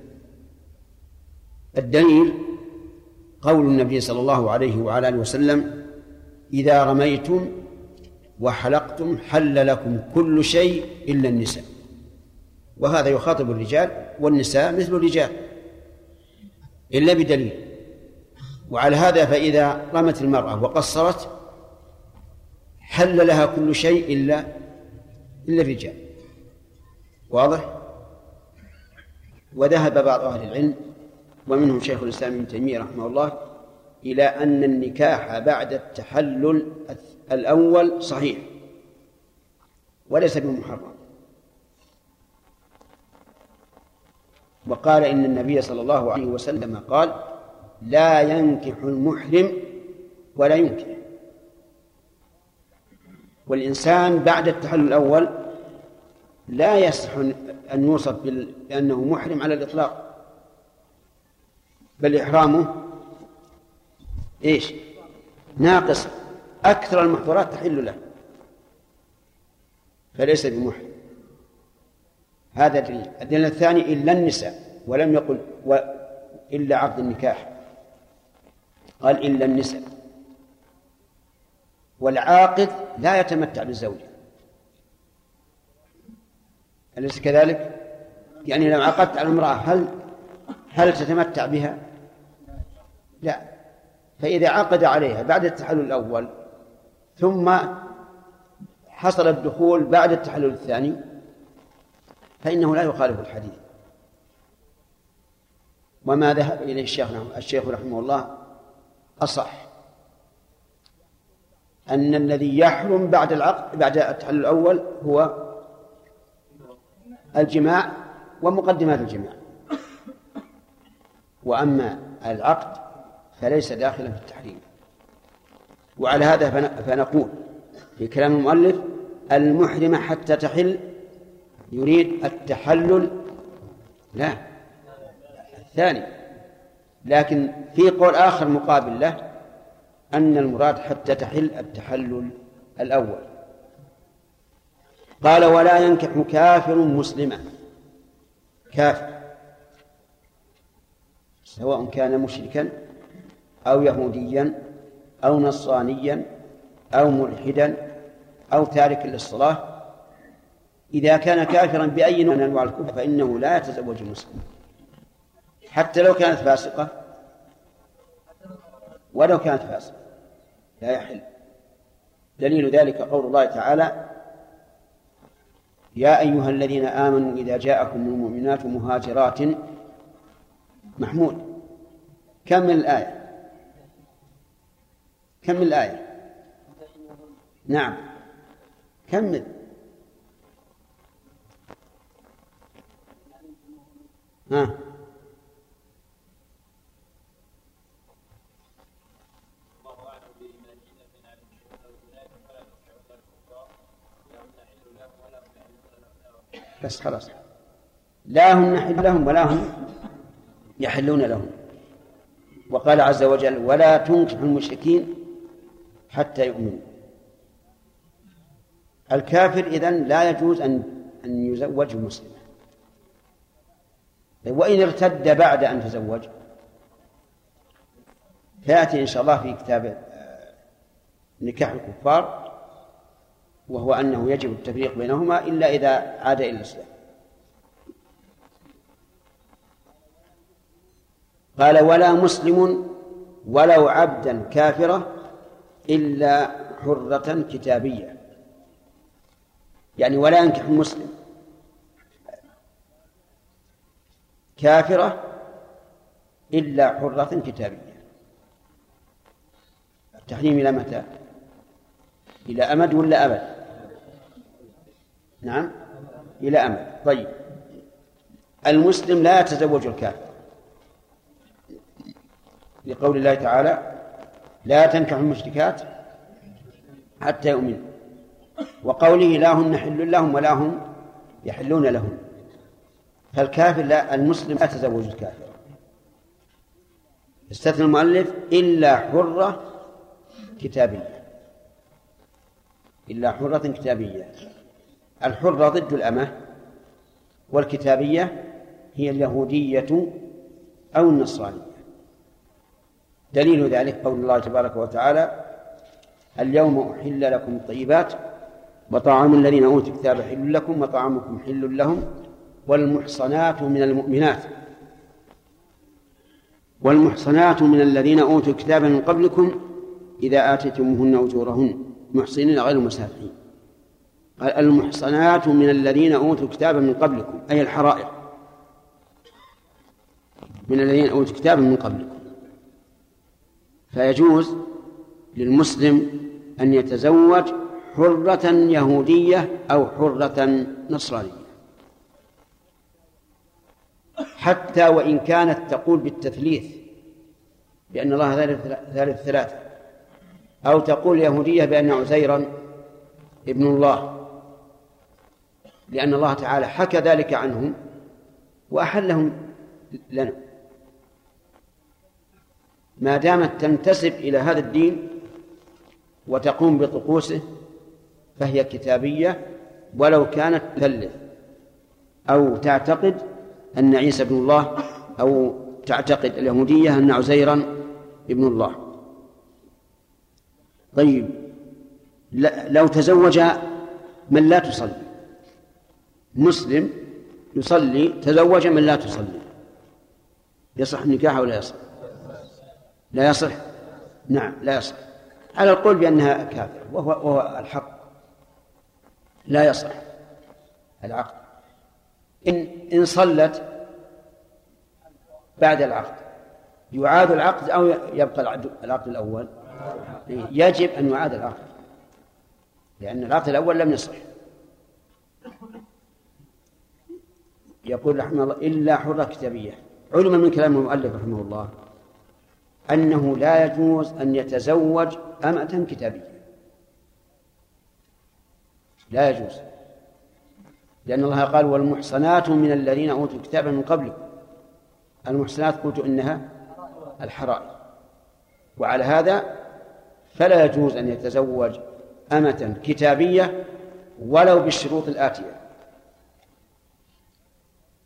الدليل قول النبي صلى الله عليه وعلى آله وسلم إذا رميتم وحلقتم حل لكم كل شيء إلا النساء. وهذا يخاطب الرجال والنساء مثل الرجال إلا بدليل. وعلى هذا فإذا رمت المرأة وقصرت حل لها كل شيء إلا إلا الرجال واضح؟ وذهب بعض أهل العلم ومنهم شيخ الإسلام ابن تيمية رحمه الله إلى أن النكاح بعد التحلل الأول صحيح وليس بمحرم وقال إن النبي صلى الله عليه وسلم قال لا ينكح المحرم ولا ينكح. والإنسان بعد التحلل الأول لا يصح أن يوصف بأنه محرم على الإطلاق. بل إحرامه إيش؟ ناقص أكثر المحظورات تحل له. فليس بمحرم. هذا دليل الدليل الثاني إلا النساء ولم يقل و إلا عقد النكاح. قال إلا النساء والعاقد لا يتمتع بالزوجة أليس كذلك؟ يعني لو عقدت على امرأة هل هل تتمتع بها؟ لا فإذا عقد عليها بعد التحلل الأول ثم حصل الدخول بعد التحلل الثاني فإنه لا يخالف الحديث وما ذهب إليه الشيخ الشيخ رحمه الله أصح. أن الذي يحرم بعد العقد بعد التحلل الأول هو الجماع ومقدمات الجماع. وأما العقد فليس داخلا في التحريم. وعلى هذا فنقول في كلام المؤلف المحرمة حتى تحل يريد التحلل. لا الثاني. لكن في قول آخر مقابل له أن المراد حتى تحل التحلل الأول. قال ولا ينكح كافر مسلما. كافر. سواء كان مشركا أو يهوديا أو نصرانيا أو ملحدا أو تاركا للصلاة. إذا كان كافرا بأي نوع من أنواع الكفر فإنه لا يتزوج المسلم حتى لو كانت فاسقة. ولو كانت فاسقة. لا يحل. دليل ذلك قول الله تعالى يا أيها الذين آمنوا إذا جاءكم المؤمنات مهاجرات. محمود كمل الآية؟ كمل الآية؟ نعم. كمل ها؟ بس خلاص. لا هم نحل لهم ولا هم يحلون لهم. وقال عز وجل ولا تنكح المشركين حتى يؤمنوا. الكافر إذن لا يجوز أن أن يزوجه مسلم. وإن ارتد بعد أن تزوج؟ فيأتي إن شاء الله في كتاب آه، نكاح الكفار. وهو أنه يجب التفريق بينهما إلا إذا عاد إلى الإسلام قال ولا مسلم ولو عبدا كافرة إلا حرة كتابية يعني ولا ينكح المسلم كافرة إلا حرة كتابية التحريم إلى متى؟ إلى أمد ولا أبد؟ نعم إلى أمد طيب. المسلم لا يتزوج الكافر. لقول الله تعالى لا تنكح المشركات حتى يؤمنوا. وقوله لا هن حل لهم ولا هم يحلون لهم. فالكافر لا المسلم لا يتزوج الكافر. استثنى المؤلف إلا حرة كتابية إلا حرة كتابية الحرة ضد الأمة والكتابية هي اليهودية أو النصرانية. دليل ذلك قول الله تبارك وتعالى اليوم أحل لكم الطيبات وطعام الذين أوتوا الكتاب حل لكم وطعامكم حل لهم والمحصنات من المؤمنات والمحصنات من الذين أوتوا الكتاب من قبلكم إذا آتيتموهن أجورهن. محصنين غير مسافحين. قال المحصنات من الذين أوتوا الكتاب من قبلكم أي الحرائر. من الذين أوتوا الكتاب من قبلكم. فيجوز للمسلم أن يتزوج حرة يهودية أو حرة نصرانية. حتى وإن كانت تقول بالتثليث بأن الله ثالث ثلاثة أو تقول يهودية بأن عزيرا ابن الله. لأن الله تعالى حكى ذلك عنهم وأحلهم لنا. ما دامت تنتسب إلى هذا الدين وتقوم بطقوسه فهي كتابية ولو كانت تثلث أو تعتقد أن عيسى ابن الله أو تعتقد اليهودية أن عزيرا ابن الله. طيب لو تزوج من لا تصلي. مسلم يصلي تزوج من لا تصلي. يصح النكاح أو لا يصح؟ لا يصح. نعم لا يصح. على القول بأنها كافر وهو, وهو الحق. لا يصح العقد. إن إن صلت بعد العقد يعاد العقد أو يبقى العقد الأول؟ يجب أن يعاد العقد لأن العقد الأول لم يصح. يقول رحمه الله إلا حرة كتابية. علم من كلام المؤلف رحمه الله أنه لا يجوز أن يتزوج أمة كتابية. لا يجوز لأن الله قال والمحصنات من الذين أوتوا الكتاب من قبلكم. المحصنات قلت إنها الحرائر. وعلى هذا فلا يجوز أن يتزوج أمة كتابية ولو بالشروط الآتية.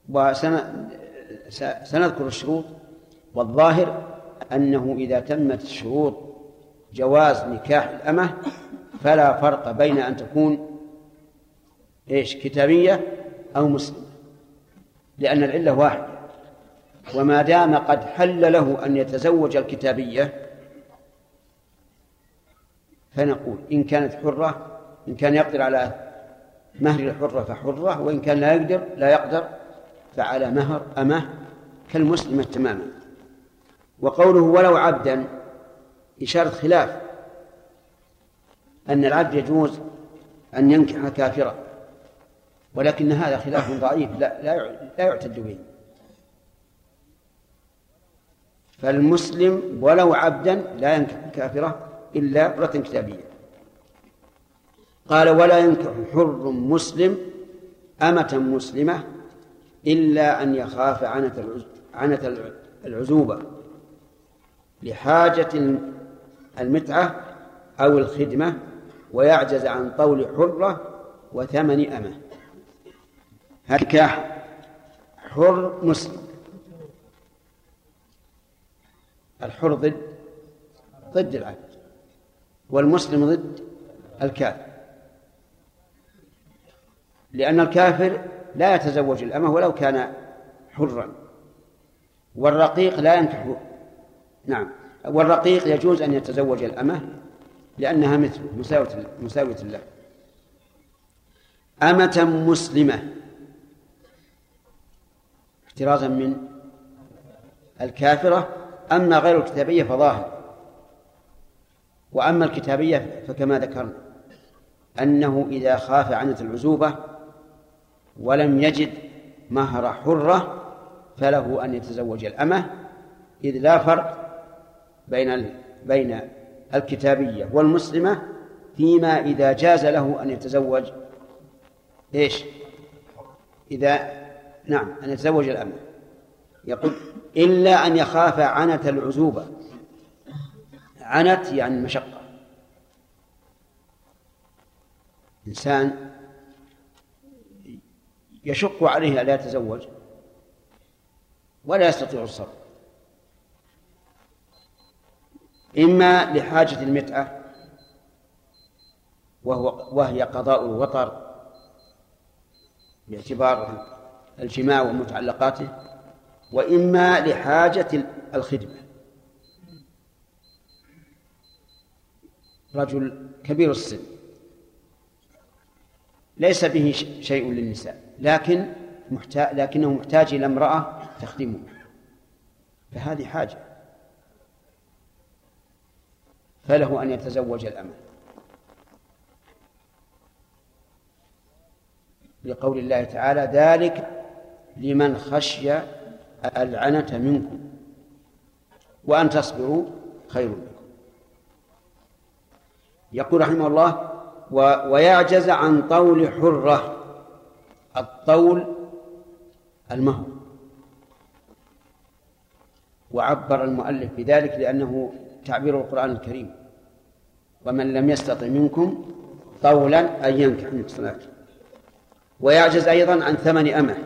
وسنذكر الشروط والظاهر أنه إذا تمت شروط جواز نكاح الأمة فلا فرق بين أن تكون إيش كتابية أو مسلمة لأن العلة واحدة. وما دام قد حل له أن يتزوج الكتابية فنقول إن كانت حرة إن كان يقدر على مهر الحرة فحرة وإن كان لا يقدر لا يقدر. فعلى مهر أمه كالمسلمة تماما. وقوله ولو عبدا إشارة خلاف أن العبد يجوز أن ينكح كافرا ولكن هذا خلاف ضعيف لا لا يعتد به. فالمسلم ولو عبدا لا ينكح كافرة إلا حرة كتابية. قال ولا ينكح حر مسلم أمة مسلمة إلا أن يخاف عنة العزوبة لحاجة المتعة أو الخدمة ويعجز عن طول حرة وثمن أمة. نكاح حر مسلم. الحر ضد ضد العبد والمسلم ضد الكافر. لأن الكافر لا يتزوج الأمة ولو كان حرا. والرقيق لا ينكح نعم. والرقيق يجوز أن يتزوج الأمة لأنها مثله مساوية مساوية له. أمة مسلمة. احترازا من الكافرة. أما غير الكتابية فظاهر. وأما الكتابية فكما ذكرنا أنه إذا خاف عنة العزوبة ولم يجد مهر حرة فله أن يتزوج الأمة إذ لا فرق بين بين الكتابية والمسلمة فيما إذا جاز له أن يتزوج إيش؟ إذا نعم أن يتزوج الأمة. يقول إلا أن يخاف عنة العزوبة. عنت يعني مشقة. إنسان يشق عليه ألا يتزوج ولا يستطيع الصبر. إما لحاجة المتعة وهو وهي قضاء الوطر باعتبار الجماع ومتعلقاته وإما لحاجة الخدمة. رجل كبير السن ليس به شيء للنساء. لكن محتاج لكنه محتاج إلى امرأة تخدمه. فهذه حاجة. فله أن يتزوج الأمة. لقول الله تعالى ذلك لمن خشي العنة منكم وأن تصبروا خير لكم. يقول رحمه الله و ويعجز عن طول حرة الطول المهر. وعبر المؤلف بذلك لأنه تعبير القرآن الكريم. ومن لم يستطع منكم طولا أن ينكح المحصنات ويعجز أيضا عن ثمن أمه.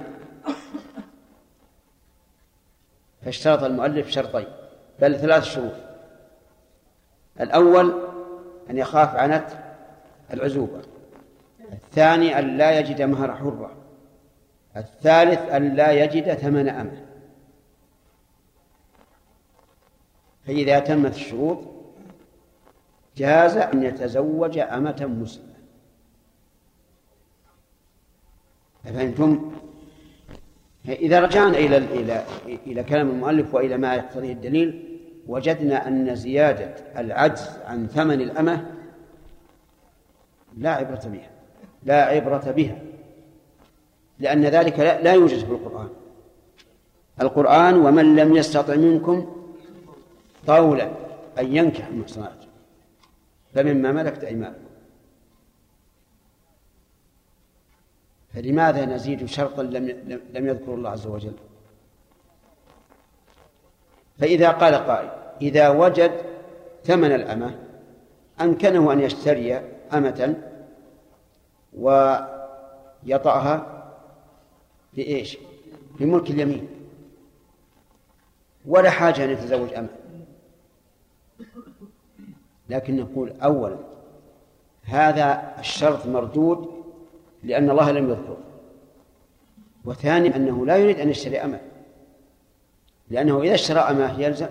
فاشترط المؤلف شرطين بل ثلاث شروط. الأول أن يخاف عنت العزوبة. الثاني أن لا يجد مهر حرة. الثالث أن لا يجد ثمن أمه فإذا تمت الشروط جاز أن يتزوج أمة مسلمة. أفهمتم؟ إذا رجعنا إلى إلى إلى كلام المؤلف وإلى ما يقتضيه الدليل وجدنا أن زيادة العجز عن ثمن الأمة لا عبرة بها. لا عبرة بها. لأن ذلك لا يوجد في القرآن. القرآن ومن لم يستطع منكم طولا أن ينكح المحصنات فمما ملكت أيمانكم. فلماذا نزيد شرطا لم لم يذكر الله عز وجل؟ فإذا قال قائل إذا وجد ثمن الأمة أمكنه أن يشتري أمة ويطأها بإيش؟ بملك اليمين. ولا حاجة أن يتزوج أمة. لكن نقول أولا هذا الشرط مردود لأن الله لم يذكر وثانيا أنه لا يريد أن يشتري أمة. لأنه إذا اشترى أمة يلزم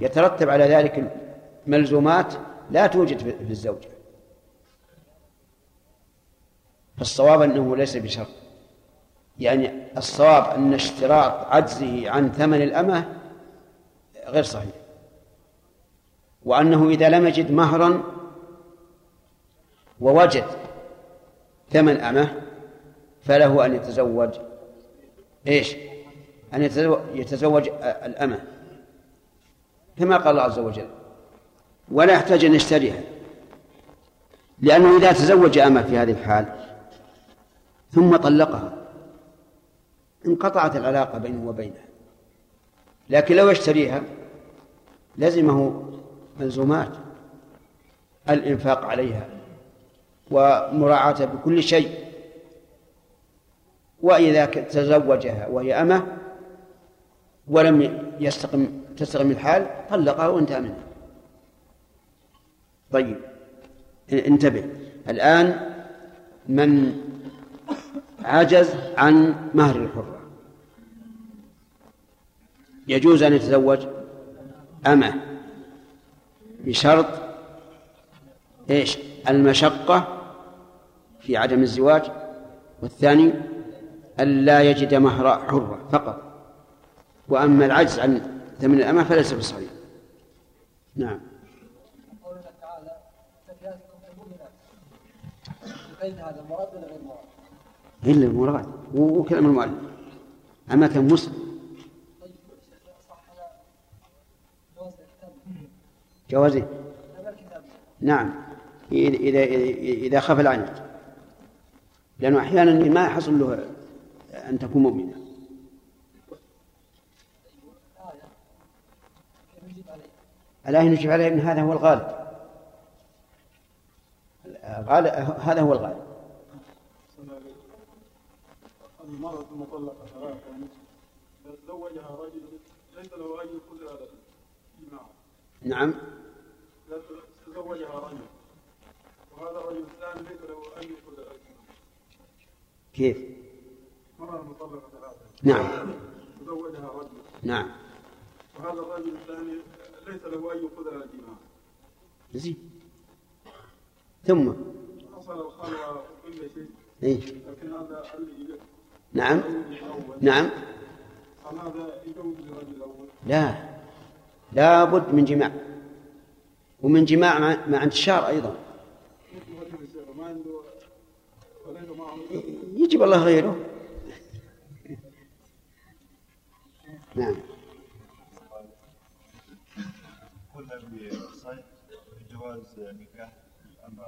يترتب على ذلك ملزومات لا توجد في الزوجة. فالصواب أنه ليس بشرط. يعني الصواب أن اشتراط عجزه عن ثمن الأمة غير صحيح. وأنه إذا لم يجد مهرا ووجد ثمن أمة فله أن يتزوج. إيش؟ أن يتزوج الأمة. كما قال الله عز وجل ولا يحتاج أن يشتريها لأنه إذا تزوج أمة في هذه الحال ثم طلقها. انقطعت العلاقة بينه وبينها لكن لو يشتريها لزمه ملزومات. الإنفاق عليها ومراعاة بكل شيء. وإذا تزوجها وهي أمة ولم يستقم تستقم الحال طلقها وانتهى منها. طيب انتبه. الآن من عجز عن مهر الحرة. يجوز أن يتزوج أمة بشرط إيش؟ المشقة في عدم الزواج والثاني ألا يجد مهر حرة فقط. وأما العجز عن ثمن الأمة فليس بصحيح نعم. قوله تعالى هذا؟ مراد ولا غير مراد؟ إلا المراد وكلام المؤلف. أمة مسلم. جوازه نعم. إذا إذا خاف العنت. لأنه أحيانا ما يحصل له أن تكون مؤمنة. الآية نجيب عليه. أن هذا هو الغالب هذا هو الغالب. المرأة المطلقة ثلاثة تزوجها رجل ليس له أي قدرة على الجماع نعم. تزوجها رجل. وهذا الرجل الثاني ليس له أي قدرة الجماع كيف؟ مرأة مطلقة ثلاثة نعم. تزوجها رجل. نعم. وهذا الرجل الثاني ليس له أي قدرة على الجماع زين. ثم؟ حصل الخلوة وكل شيء إيه؟ لكن هذا اللي نعم. نعم؟ لا. لا بد من جماع. ومن جماع مع, انتشار أيضا. يجب الله غيره. نعم. قلنا بجواز نكاح الأمة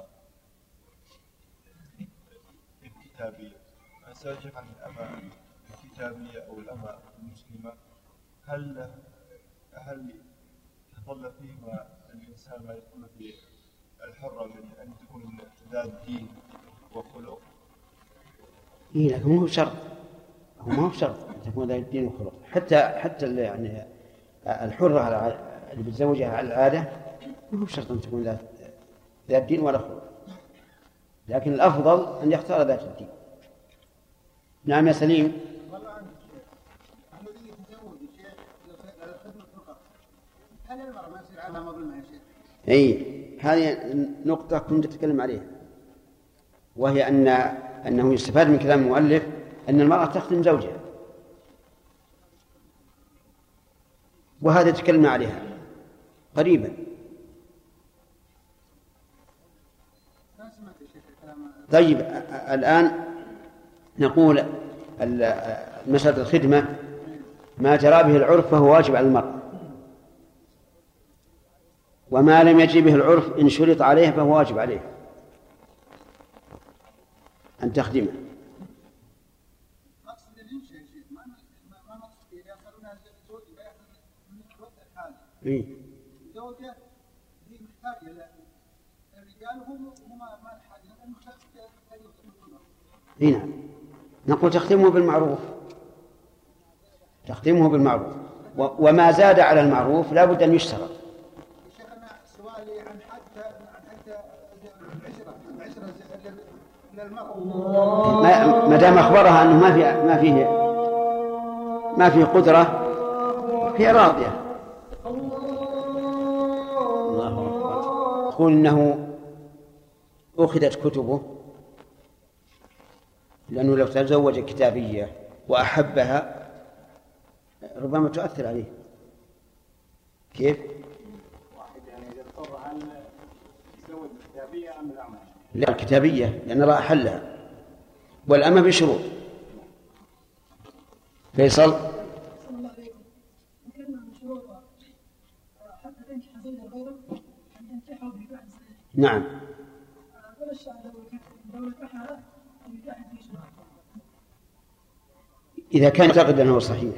الكتابية سأجيب عن الأمة الكتابية أو الأمة المسلمة؟ هل فهل يتطلب فيهما الإنسان ما يكون في الحرة من أن تكون ذات دين وخلق إيه لكن مو شرط هو ما هو شرط أن تكون ذات الدين وخلق حتى حتى يعني الحرة اللي بتزوجها على العادة ما هو شرط أن تكون ذات ذات دين ولا خلق. لكن الأفضل أن يختار ذات الدين. نعم يا سليم. هل المرأة ما يصير يا شيخ؟ إي هذه نقطة كنت أتكلم عليها. وهي أن أنه يستفاد من كلام المؤلف أن المرأة تخدم زوجها. وهذا تكلمنا عليها قريبا. طيب الآن نقول مسألة الخدمة ما جرى به العرف فهو واجب على المرأة وما لم يجري به العرف إن شرط عليه فهو واجب عليه. أن تخدمه. إيه؟ الزوجه هي الرجال هم نعم. نقول تخدمه بالمعروف. تخدمه بالمعروف. وما زاد على المعروف لا بد أن يشترط. شيخ أنا سؤالي عن حتى للمراه ما ما دام أخبرها أنه ما في ما فيه ما فيه قدرة هي راضية. الله أكبر. يقول إنه أخذت كتبه. لأنه لو تزوج كتابية وأحبها ربما تؤثر عليه. كيف؟ واحد يعني إذا اضطر هل يتزوج بالأعمال؟ لا الكتابية لأن الله أحلها. والأمة بشروط. فيصل؟ صلى إذا كان يعتقد أنه صحيح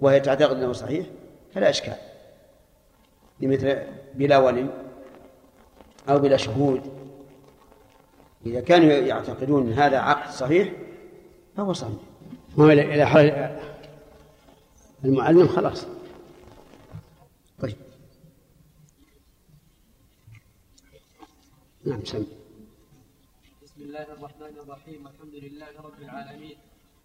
وهي تعتقد أنه صحيح فلا إشكال. لمثل بلا ولي أو بلا شهود. إذا كانوا يعتقدون أن هذا عقد صحيح فهو صحيح. هو إلى إلى حال المعلم خلاص. طيب. نعم سم. بسم الله الرحمن الرحيم الحمد لله رب العالمين.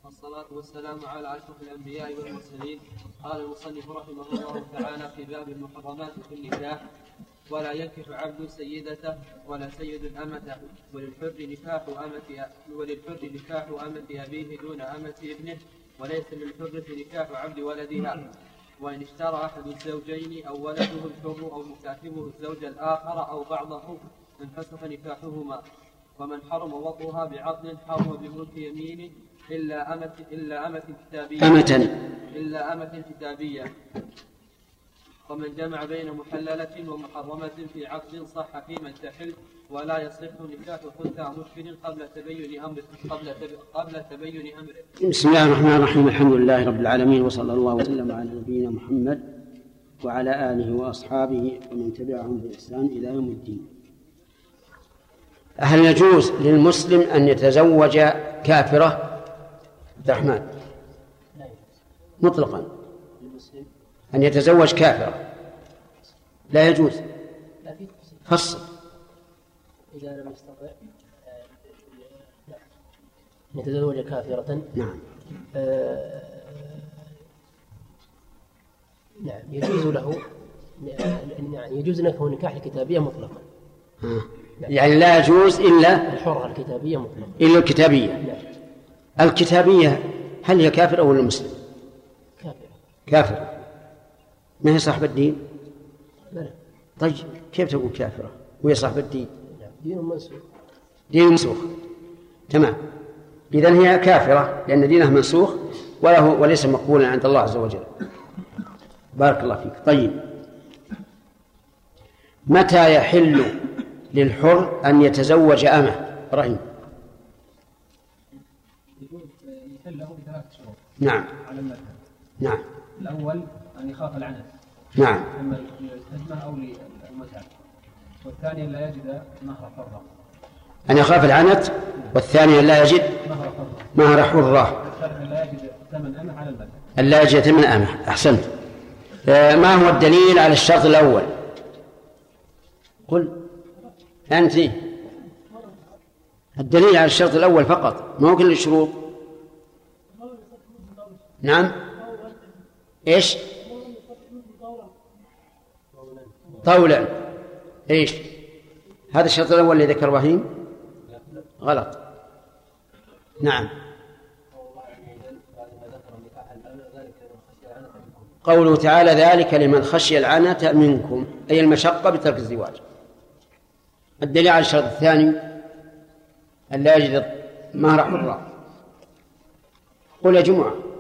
والصلاة والسلام على أشرف الأنبياء والمرسلين. قال المصنف رحمه الله تعالى في باب المحرمات في النكاح ولا ينكح عبد سيدته ولا سيد أمته وللحر نكاح أمة وللحر نكاح أمة أبيه دون أمة ابنه وليس للحر نكاح عبد ولدها. وإن اشترى أحد الزوجين أو ولده الحر أو مكاتبه الزوج الآخر أو بعضه انفسخ نكاحهما. ومن حرم وطئها بعقد حرم بملك يمينه إلا أمة إلا أمة كتابية. أمة. إلا أمة كتابية. ومن جمع بين محللة ومحرمة في عقد صح في من تحل ولا يصح نكاح حتى مشكل قبل تبين أمره قبل تب... قبل تبين أمره. بسم الله الرحمن الرحيم. الحمد لله رب العالمين وصلى الله وسلم على نبينا محمد وعلى آله وأصحابه ومن تبعهم بإحسان إلى يوم الدين. هل يجوز للمسلم أن يتزوج كافرة؟ عبد الرحمن. مطلقا. أن يتزوج كافرة لا يجوز. فصل. إذا لم يستطع يتزوج كافرة. نعم. آه، نعم يجوز له يعني يجوز له نكاح الكتابية مطلقا. آه. يعني لا يجوز إلا الحرة الكتابية مطلقا. إلا الكتابية. نعم. الكتابية هل هي كافرة ولا مسلم؟ كافرة ما هي صاحبة الدين؟ بلى طيب كيف تقول كافرة؟ وهي صاحبة الدين؟ دين منسوخ. دين منسوخ. تمام. إذا هي كافرة لأن دينها منسوخ وله وليس مقبولا عند الله عز وجل. بارك الله فيك. طيب. متى يحل للحر أن يتزوج أمه؟ رحيم يقول يحل له بثلاث شروط نعم. على المذهب. نعم. الأول أن يخاف العنت نعم. أما للخدمه أو للمتعة. والثاني لا يجد مهر حرة. أن يخاف العنت. والثاني أن لا يجد مهر حرة. مهر حرة. والثالث لا يجد ثمن امه على المال أن لا يجد من أمه أحسنت. آه، ما هو الدليل على الشرط الأول؟ قل. أنت. الدليل على الشرط الأول فقط. ما هو كل الشروط؟ نعم. إيش؟ طولا. إيش؟ هذا الشرط الأول اللي ذكر إبراهيم؟ غلط. نعم. قوله تعالى ذلك لمن خشي العنة منكم أي المشقة بترك الزواج. الدليل على الشرط الثاني أن لا يجد مهر حرة قل يا جمعة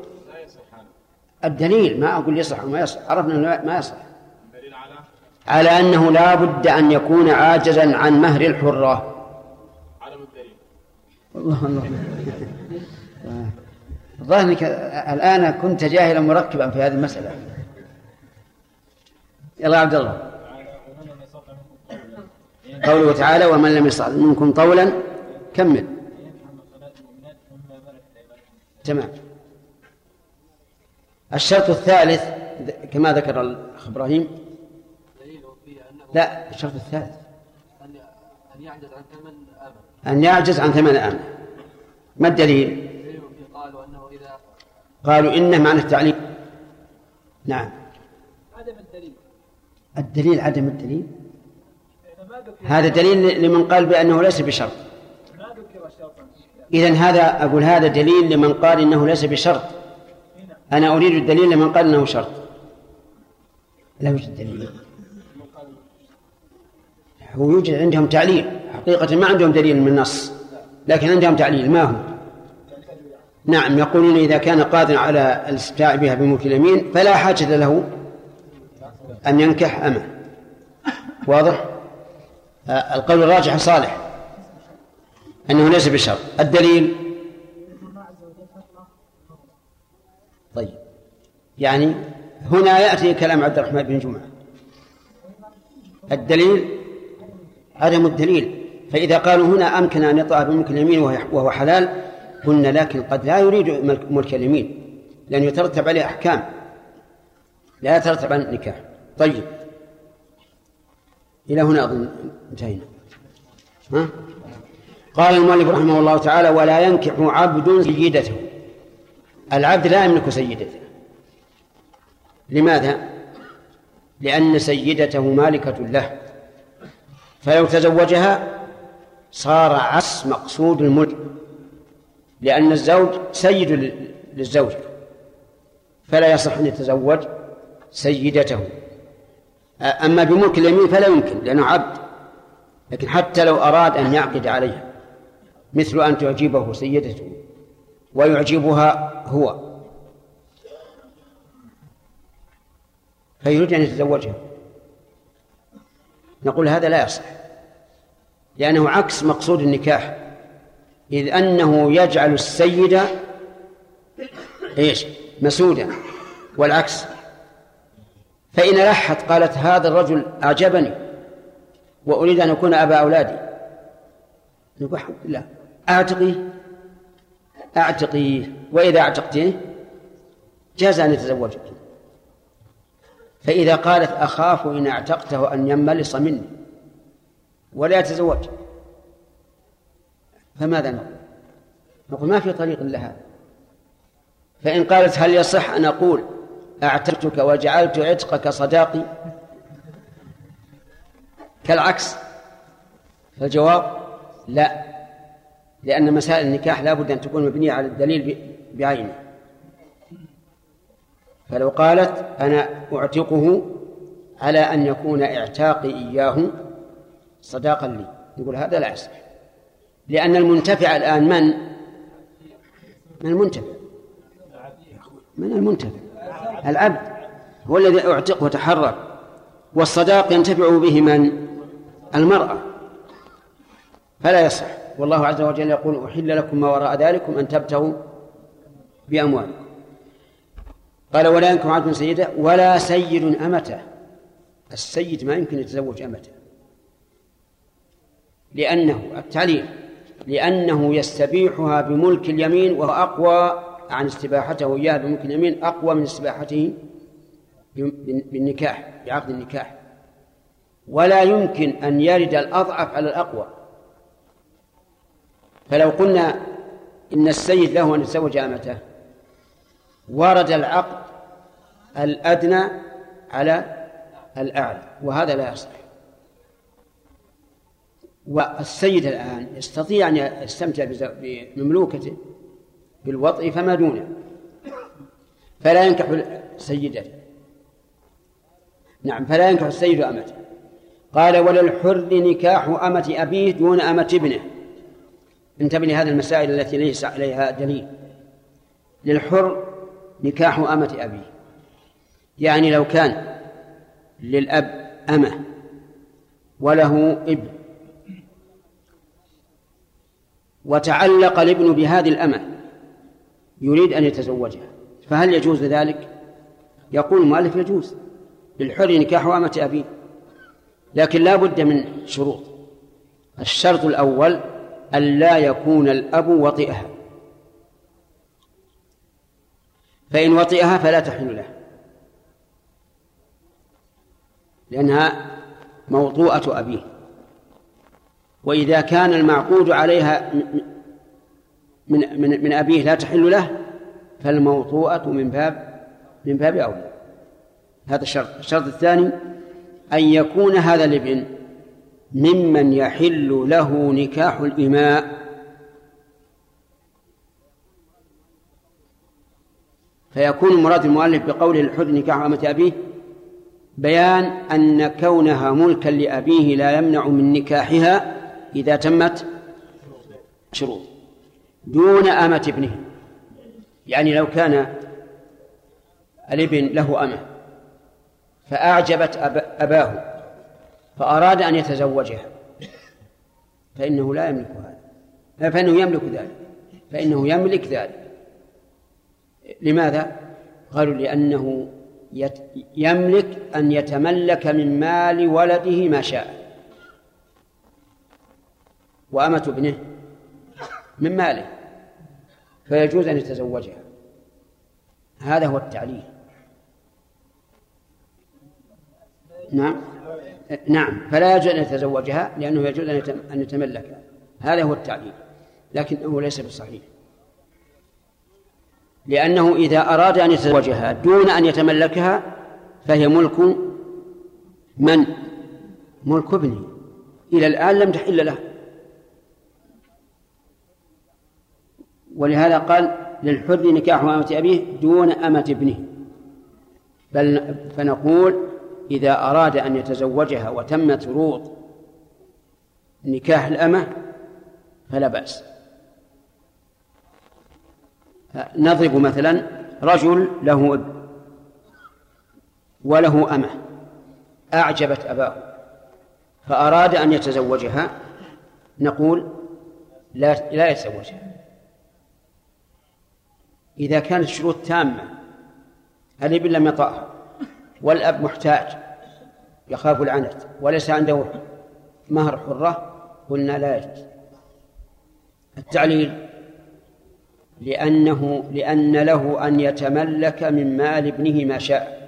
الدليل ما أقول يصح أو ما يصح عرفنا أنه ما يصح. على؟ أنه لا بد أن يكون عاجزا عن مهر الحرة. الله الله الظاهر انك الآن كنت جاهلا مركبا في هذه المسألة. يلا يا عبد الله. قوله تعالى ومن لم يستطع منكم طولا كمل. تمام. الشرط الثالث كما ذكر الأخ إبراهيم دليله فيه أنه لا الشرط الثالث. أن أن يعجز عن ثمن امه أن يعجز عن ثمن امه ما الدليل؟ قالوا أنه إذا قالوا إنه معنى التعليم. نعم. عدم الدليل. الدليل عدم الدليل؟ إذا هذا دليل لمن قال بأنه ليس بشرط. إذا هذا أقول هذا دليل لمن قال إنه ليس بشرط. أنا أريد الدليل لمن قال إنه شرط. لا يوجد دليل. هو يوجد عندهم تعليل. حقيقة ما عندهم دليل من النص لكن عندهم تعليل. ما هو نعم يقولون إذا كان قادرا على الاستمتاع بها بملك اليمين فلا حاجة له أن ينكح أمه. واضح؟ آه، القول الراجح صالح أنه ليس بشرط. الدليل طيب يعني هنا يأتي كلام عبد الرحمن بن جمعة. الدليل عدم الدليل. فإذا قالوا هنا أمكن أن يطأ بملك اليمين وهو حلال قلنا لكن قد لا يريد ملك- اليمين لأنه يترتب عليه أحكام. لا يترتب عن النكاح طيب. إلى هنا أظن انتهينا. ها؟ قال المؤلف رحمه الله تعالى ولا ينكح عبد سيدته. العبد لا يملك سيدته. لماذا؟ لأن سيدته مالكة له. فلو تزوجها صار عكس مقصود الملك لأن الزوج سيد لل- للزوجة فلا يصح أن يتزوج سيدته. أما بملك اليمين فلا يمكن لأنه عبد. لكن حتى لو أراد أن يعقد عليها مثل أن تعجبه سيدته ويعجبها هو. فيريد أن يتزوجها. نقول هذا لا يصح لأنه عكس مقصود النكاح. إذ أنه يجعل السيد إيش؟ مسودا والعكس. فإن لحت قالت هذا الرجل أعجبني وأريد أن أكون أبا أولادي. نقول الحمد لله. أعتقيه أعتقيه وإذا أعتقتيه جاز أن يتزوجك. فإذا قالت أخاف إن اعتقته أن يملص مني ولا يتزوج فماذا نقول؟ نقول ما في طريق إلا هذا فإن قالت هل يصح أن أقول أعتقتك وجعلت عتقك صداقي؟ كالعكس. فالجواب لا لأن مسائل النكاح لا بد أن تكون مبنية على الدليل بعينه. فلو قالت أنا أعتقه على أن يكون إعتاقي إياه صداقا لي. يقول هذا لا يصح. لأن المنتفع الآن من؟ من المنتفع؟ من المنتفع؟ العبد. هو الذي أعتق وتحرك والصداق ينتفع به من؟ المرأة. فلا يصح. والله عز وجل يقول أحل لكم ما وراء ذلكم أن تبتغوا بأموالكم. قال ولا ينكح عبد سيده ولا سيد أمته. السيد ما يمكن يتزوج أمته. لأنه التعليل. لأنه يستبيحها بملك اليمين وهو أقوى عن استباحته إياها بملك اليمين أقوى من استباحته بالنكاح بعقد النكاح. ولا يمكن أن يرد الأضعف على الأقوى. فلو قلنا إن السيد له أن يتزوج أمته ورد العقد الأدنى على الأعلى وهذا لا يصح. والسيد الآن يستطيع أن يستمتع بمملوكته بالوطء فما دونه. فلا ينكح سيدته نعم فلا ينكح السيد أمته. قال وللحر نكاح أمة أبيه دون أمة ابنه. انتبه لهذه المسائل التي ليس عليها دليل. للحر نكاح أمة أبيه. يعني لو كان للأب أمة وله ابن وتعلق الابن بهذه الأمة يريد أن يتزوجها فهل يجوز ذلك؟ يقول المؤلف يجوز للحر نكاح أمة أبيه لكن لا بد من شروط الشرط الأول أن لا يكون الأب وطئها فإن وطئها فلا تحل له لأنها موطوءة أبيه. وإذا كان المعقود عليها من من من أبيه لا تحل له فالموطوءة من باب من باب أولى. هذا الشرط. الشرط الثاني أن يكون هذا الابن ممن يحل له نكاح الإماء. فيكون مراد المؤلف بقوله الحر نكاح أمة أبيه بيان أن كونها ملكا لأبيه لا يمنع من نكاحها إذا تمت شروط دون أمة ابنه. يعني لو كان الابن له أمة فأعجبت أباه فأراد أن يتزوجها فإنه لا يملك هذا. فإنه يملك ذلك. فإنه يملك ذلك. لماذا؟ قالوا لأنه يملك أن يتملك من مال ولده ما شاء. وأمة ابنه من ماله فيجوز أن يتزوجها. هذا هو التعليل. نعم. نعم فلا يجوز أن يتزوجها لأنه يجوز أن يتملكها هذا هو التعليل لكنه ليس بالصحيح لأنه إذا أراد أن يتزوجها دون أن يتملكها فهي ملك من؟ ملك ابنه. إلى الآن لم تحل له. ولهذا قال للحر نكاح أمة أبيه دون أمة ابنه. بل فنقول إذا أراد أن يتزوجها وتمت شروط نكاح الأمة فلا بأس. نضرب مثلا رجل له ابن وله أمة أعجبت أباه فأراد أن يتزوجها نقول لا لا يتزوجها. إذا كانت الشروط تامة الابن لم يطأها والأب محتاج يخاف العنت وليس عنده مهر حرة قلنا لا يجوز. التعليل لأنه لأن له أن يتملك من مال ابنه ما شاء.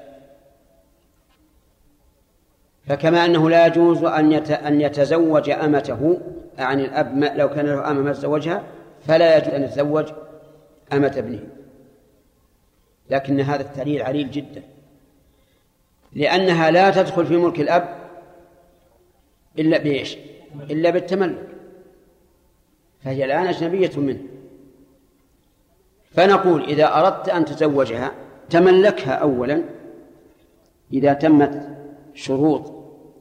فكما أنه لا يجوز أن أن يتزوج أمته عن الأب لو كان له أمة ما تزوجها فلا يجوز أن يتزوج أمة ابنه. لكن هذا التعليل عليل جدا. لأنها لا تدخل في ملك الأب إلا بإيش؟ إلا بالتملك. فهي الآن أجنبية منه. فنقول إذا أردت أن تزوجها تملكها أولا إذا تمت شروط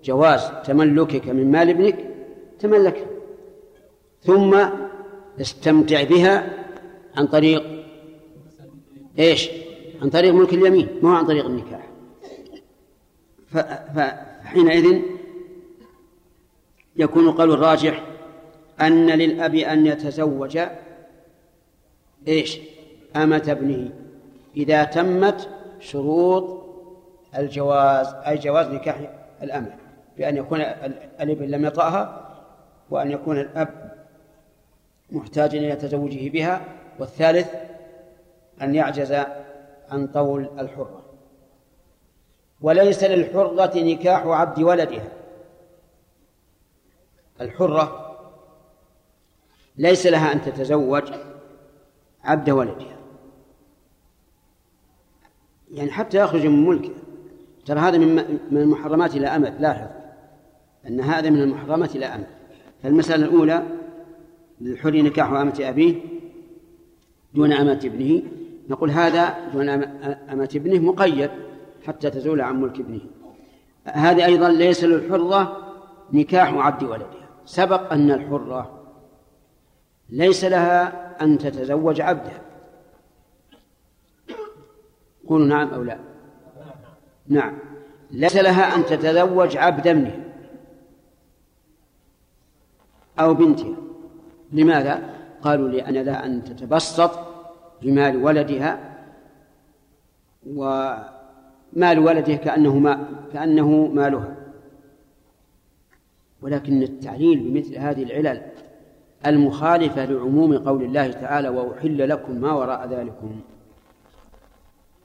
جواز تملكك من مال ابنك تملكها ثم استمتع بها عن طريق إيش؟ عن طريق ملك اليمين مو عن طريق النكاح فحينئذ يكون القول الراجح أن للأب أن يتزوج إيش؟ أمة ابنه إذا تمت شروط الجواز أي جواز نكاح الأمة بأن يكون الإبن لم يطأها وأن يكون الأب محتاجا إلى تزوجه بها والثالث أن يعجز عن طول الحرة. وليس للحرة نكاح عبد ولدها. الحرة ليس لها أن تتزوج عبد ولدها. يعني حتى يخرج من ملكه ترى هذا من من المحرمات إلى أمد لاحظ. أن هذا من المحرمات إلى أمد. فالمسألة الأولى للحر نكاح أمة أبيه دون أمة ابنه. نقول هذا دون أمة ابنه مقيد حتى تزول عن ملك ابنه. هذه أيضا ليس للحرة نكاح عبد ولدها سبق أن الحرة ليس لها أن تتزوج عبدا قولوا نعم أو لا. نعم. ليس لها أن تتزوج عبد ابنه أو بنتها. لماذا؟ قالوا لأن لها أن تتبسط بمال ولدها ومال ولدها كأنه ما كأنه مالها. ولكن التعليل بمثل هذه العلل المخالفة لعموم قول الله تعالى وأحل لكم ما وراء ذلكم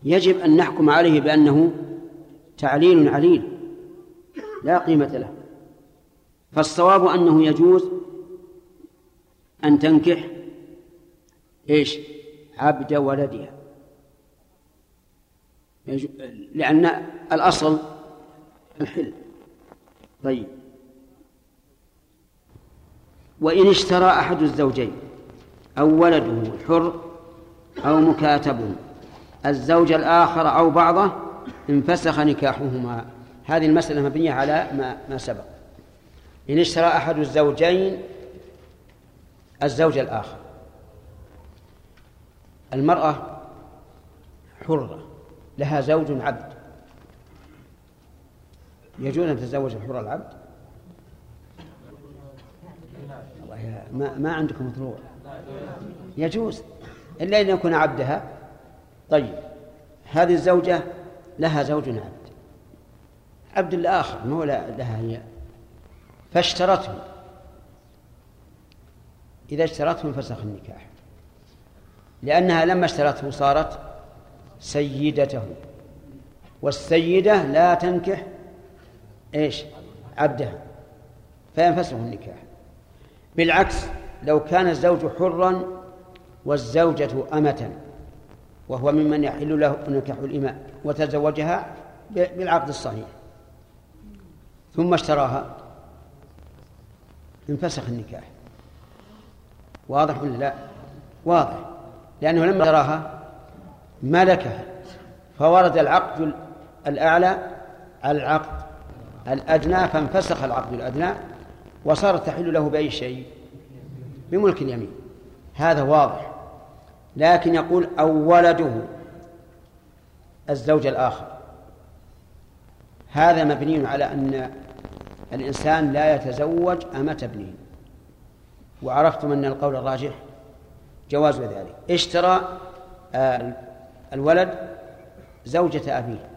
يجب أن نحكم عليه بأنه تعليل عليل لا قيمة له. فالصواب أنه يجوز أن تنكح إيش؟ عبد ولدها. لأن الأصل الحل طيب. وإن اشترى أحد الزوجين أو ولده حر أو مكاتب الزوج الآخر أو بعضه انفسخ نكاحهما. هذه المسألة مبنية على ما, ما سبق. إن اشترى أحد الزوجين الزوج الآخر. المرأة حرة لها زوج عبد. يجوز أن تتزوج الحرة العبد؟ الله ما, ما عندكم مطلوع يجوز إلا أن يكون عبدها. طيب هذه الزوجة لها زوج عبد. عبد الآخر مو لها هي. فاشترته. إذا اشترته انفسخ النكاح. لأنها لما اشترته صارت سيدته. والسيدة لا تنكح إيش؟ عبدها. فينفسخ النكاح. بالعكس لو كان الزوج حرا والزوجة أمة. وهو ممن يحل له نكاح الإماء وتزوجها بالعقد الصحيح. ثم اشتراها. انفسخ النكاح. واضح ولا لا؟ واضح. لأنه لما اشتراها ملكها فورد العقد الأعلى على العقد الأدنى فانفسخ العقد الأدنى وصارت تحل له بأي شيء؟ بملك اليمين. هذا واضح. لكن يقول أو ولده الزوج الآخر. هذا مبني على أن الإنسان لا يتزوج أمة ابنه. وعرفتم أن القول الراجح؟ جواز ذلك. اشترى آه، الولد زوجة أبيه.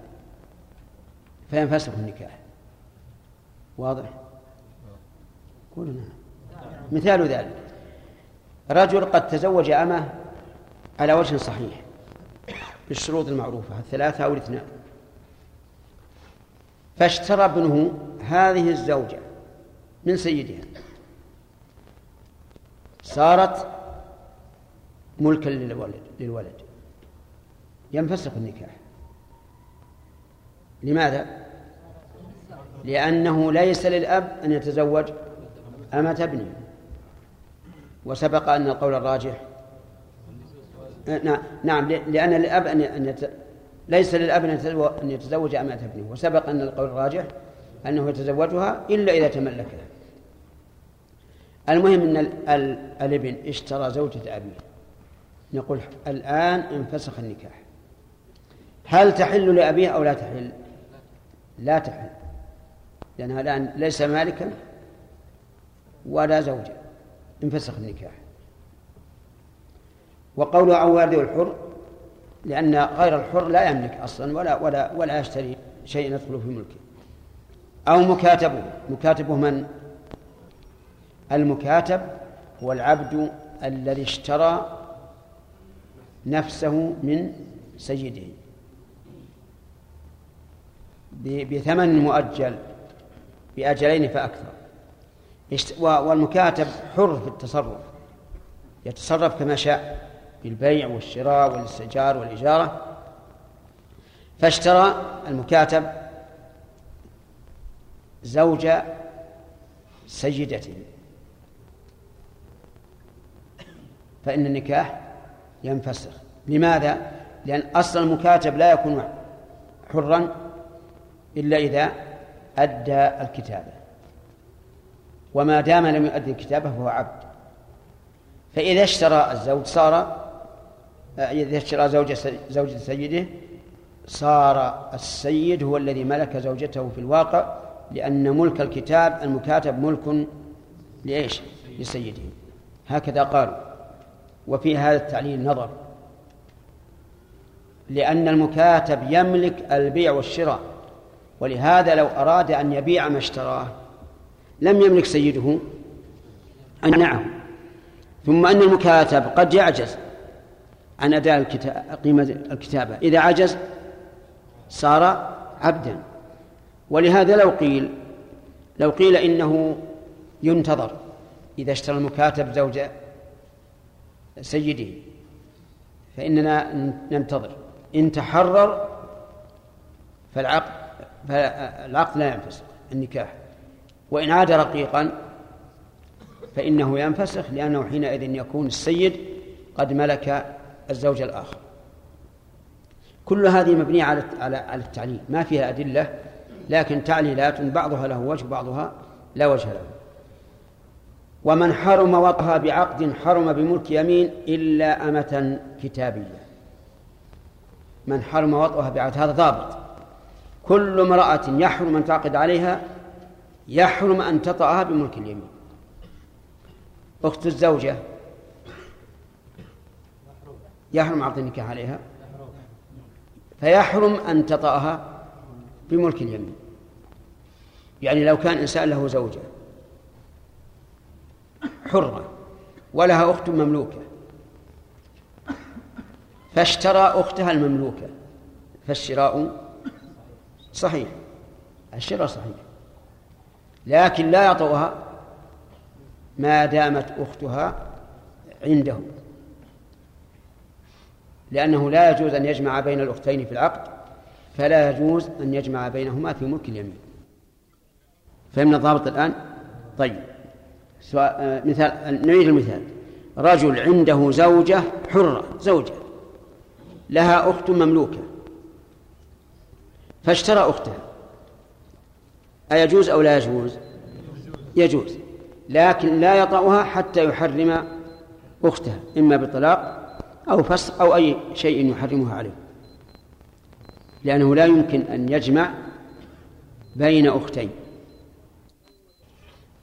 فينفسخ النكاح. واضح؟ قولوا نعم. مثال ذلك. رجل قد تزوج أمه على وجه صحيح بالشروط المعروفة الثلاثة أو الاثنان. فاشترى ابنه هذه الزوجة من سيدها. صارت ملكا للولد للولد. ينفسخ النكاح. لماذا؟ لأنه ليس للأب أن يتزوج أمة ابنه. وسبق أن القول الراجح نعم لأن للأب أن يت... ليس للأب أن يتزوج أمة ابنه. وسبق أن القول الراجح أنه يتزوجها إلا إذا تملكها. المهم أن الابن اشترى زوجة أبيه. نقول الآن انفسخ النكاح. هل تحل لأبيه أو لا تحل؟ لا تحل. لأنها الآن ليس مالكا ولا زوجا. انفسخ النكاح. وقول أو والده الحر لأن غير الحر لا يملك أصلا ولا ولا ولا يشتري شيء يدخل في ملكه. أو مكاتبه. مكاتبه من؟ المكاتب هو العبد الذي اشترى نفسه من سيده. بثمن مؤجل بأجلين فأكثر. والمكاتب حر في التصرف يتصرف كما شاء. بالبيع والشراء والاستئجار والإجارة فاشترى المكاتب زوج سيدته فإن النكاح ينفسخ. لماذا؟ لأن أصل المكاتب لا يكون حرا إلا إذا أدى الكتابة وما دام لم يؤدي الكتابة فهو عبد. فإذا اشترى الزوج صار إذا اشترى زوج زوجة سيده صار السيد هو الذي ملك زوجته في الواقع لأن ملك الكتاب المكاتب ملك لإيش؟ لسيده. هكذا قالوا. وفي هذا التعليل نظر. لأن المكاتب يملك البيع والشراء ولهذا لو أراد أن يبيع ما اشتراه لم يملك سيده أن منعه ثم أن المكاتب قد يعجز. عن أداء قيمة الكتابة. إذا عجز صار عبدا. ولهذا لو قيل لو قيل إنه ينتظر إذا اشترى المكاتب زوج سيده فإننا ننتظر. إن تحرر فالعقد فالعقد لا ينفسخ النكاح. وإن عاد رقيقا فإنه ينفسخ لأنه حينئذ يكون السيد قد ملك الزوج الآخر. كل هذه مبنية على على التعليل. ما فيها أدلة لكن تعليلات بعضها له وجه بعضها لا وجه له. ومن حرم وطها بعقد حرم بملك يمين إلا أمة كتابية. من حرم وطئها بعقد هذا ضابط. كل امرأة يحرم أن تعقد عليها يحرم أن تطأها بملك اليمين. أخت الزوجة يحرم عقد النكاح عليها. فيحرم أن تطأها بملك اليمين. يعني لو كان إنسان له زوجة حرة ولها أخت مملوكة فاشترى أختها المملوكة فالشراء صحيح الشراء صحيح لكن لا يطوها ما دامت أختها عنده لأنه لا يجوز أن يجمع بين الأختين في العقد فلا يجوز أن يجمع بينهما في ملك اليمين. فهمنا الضابط الآن؟ طيب. سؤال آه، مثال نعيد المثال. رجل عنده زوجة حرة زوجة لها أخت مملوكة فاشترى أختها. أيجوز أو لا يجوز؟ يجوز. لكن لا يطأها حتى يحرم أختها إما بطلاق أو فسق أو أي شيء يحرمها عليه. لأنه لا يمكن أن يجمع بين أختين.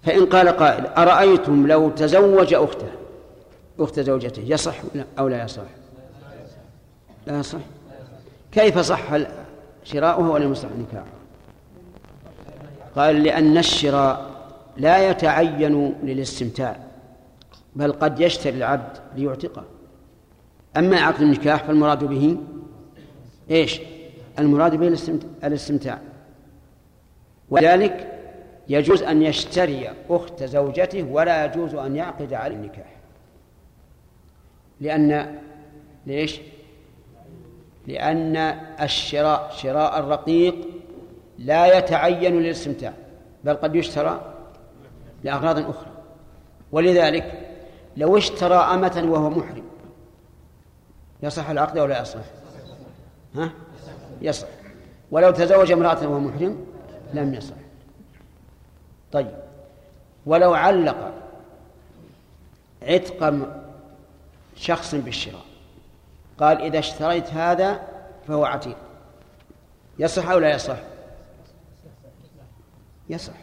فإن قال قائل أرأيتم لو تزوج أخته؟ أخت زوجته يصح أو لا يصح؟ لا يصح. كيف صح شراؤها ولا يصح نكاحها؟ قال لأن الشراء لا يتعين للاستمتاع بل قد يشتري العبد ليعتقه. أما عقد النكاح فالمراد به إيش؟ المراد به الاستمتاع. ولذلك يجوز أن يشتري أخت زوجته ولا يجوز أن يعقد على النكاح. لأن ليش؟ لأن الشراء شراء الرقيق لا يتعين للاستمتاع بل قد يشترى لأغراض أخرى. ولذلك لو اشترى أمة وهو محرم يصح العقد أو لا يصح؟ ها؟ يصح. ولو تزوج امرأة وهو محرم لم يصح. طيب. ولو علق عتق شخص بالشراء قال إذا اشتريت هذا فهو عتيق. يصح أو لا يصح؟ يصح.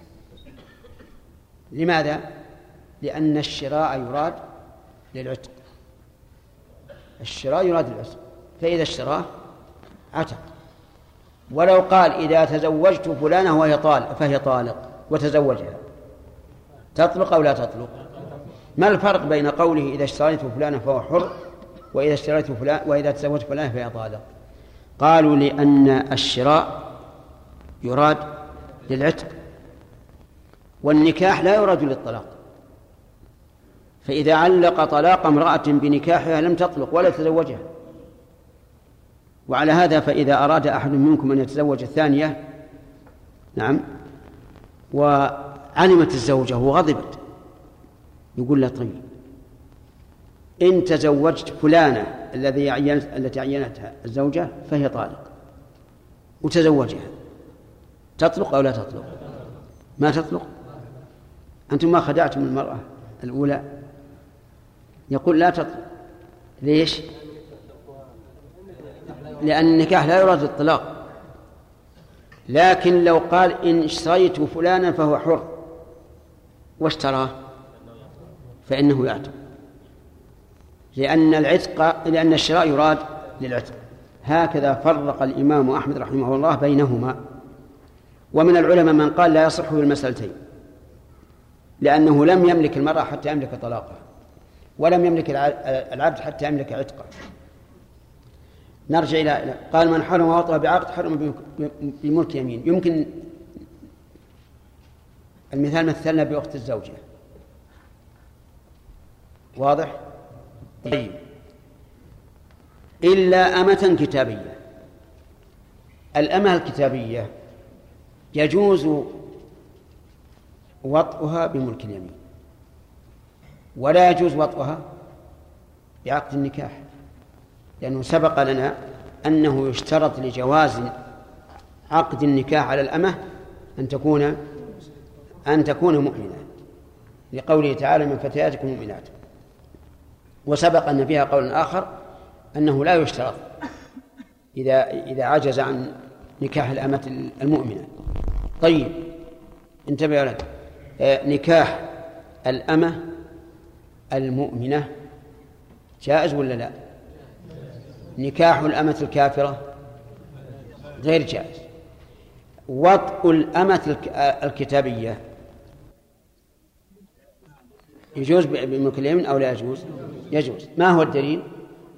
لماذا؟ لأن الشراء يراد للعتق. الشراء يراد للعتق فإذا اشتراه عتق ولو قال إذا تزوجت فلانة وهي طالق فهي طالق وتزوجها. تطلق أو لا تطلق؟ ما الفرق بين قوله إذا اشتريت فلانة فهو حر وإذا اشتريت فلان وإذا تزوجت فلانة فهي طالق؟ قالوا لأن الشراء يراد للعتق والنكاح لا يراد للطلاق. فإذا علق طلاق امرأة بنكاحها لم تطلق ولا تزوجها. وعلى هذا فإذا أراد أحد منكم أن يتزوج الثانية نعم وعلمت الزوجة وغضبت يقول له طيب إن تزوجت فلانة الذي عينت التي عينتها الزوجة فهي طالق وتزوجها تطلق أو لا تطلق؟ ما تطلق؟ أنتم ما خدعتم المرأة الأولى؟ يقول لا تطلق. ليش؟ لأن النكاح لا يراد الطلاق. لكن لو قال إن اشتريت فلانا فهو حر. واشتراه فإنه يعتق. لأن العتق لأن الشراء يراد للعتق. هكذا فرق الإمام أحمد رحمه الله بينهما. ومن العلماء من قال لا يصح بالمسألتين. لأنه لم يملك المرأة حتى يملك طلاقها. ولم يملك العبد حتى يملك عتقه نرجع إلى قال من حرم وطأ بعقد حرم بملك يمين. يمكن المثال مثلنا بأخت الزوجة. واضح؟ طيب. إلا أمة كتابية. الأمة الكتابية يجوز وطئها بملك اليمين. ولا يجوز وطئها بعقد النكاح لأنه سبق لنا أنه يشترط لجواز عقد النكاح على الأمة أن تكون أن تكون مؤمنة لقوله تعالى من فتياتكم مؤمنات وسبق أن فيها قول آخر أنه لا يشترط إذا إذا عجز عن نكاح الأمة المؤمنة. طيب انتبه لك آه، نكاح الأمة المؤمنة جائز ولا لا؟ نكاح الأمة الكافرة غير جائز. وطء الأمة الكتابية يجوز بملك اليمين أو لا يجوز؟ يجوز. ما هو الدليل؟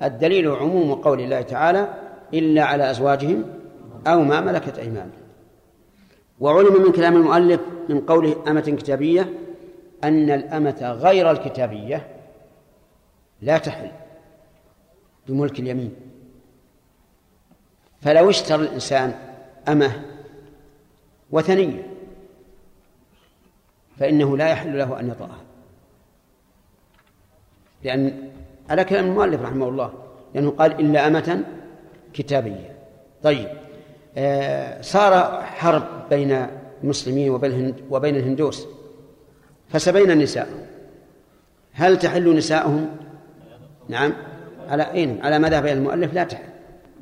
الدليل عموم قول الله تعالى إلا على أزواجهم أو ما ملكت أيمانهم. وعلم من كلام المؤلف من قوله أمة كتابية أن الأمة غير الكتابية لا تحل بملك اليمين. فلو اشترى الإنسان أمة وثنية فإنه لا يحل له أن يطأها. لأن على كلام المؤلف رحمه الله لأنه قال إلا أمة كتابية. طيب آه صار حرب بين المسلمين وبين الهندوس. فسبين النساء. هل تحل نساؤهم؟ نعم. على أين؟ على مذهب المؤلف لا تحل.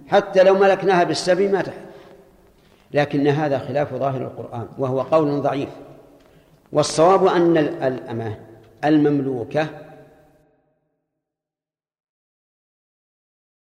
حتى لو ملكناها بالسبي ما تحل. لكن هذا خلاف ظاهر القرآن وهو قول ضعيف. والصواب أن الأمة المملوكة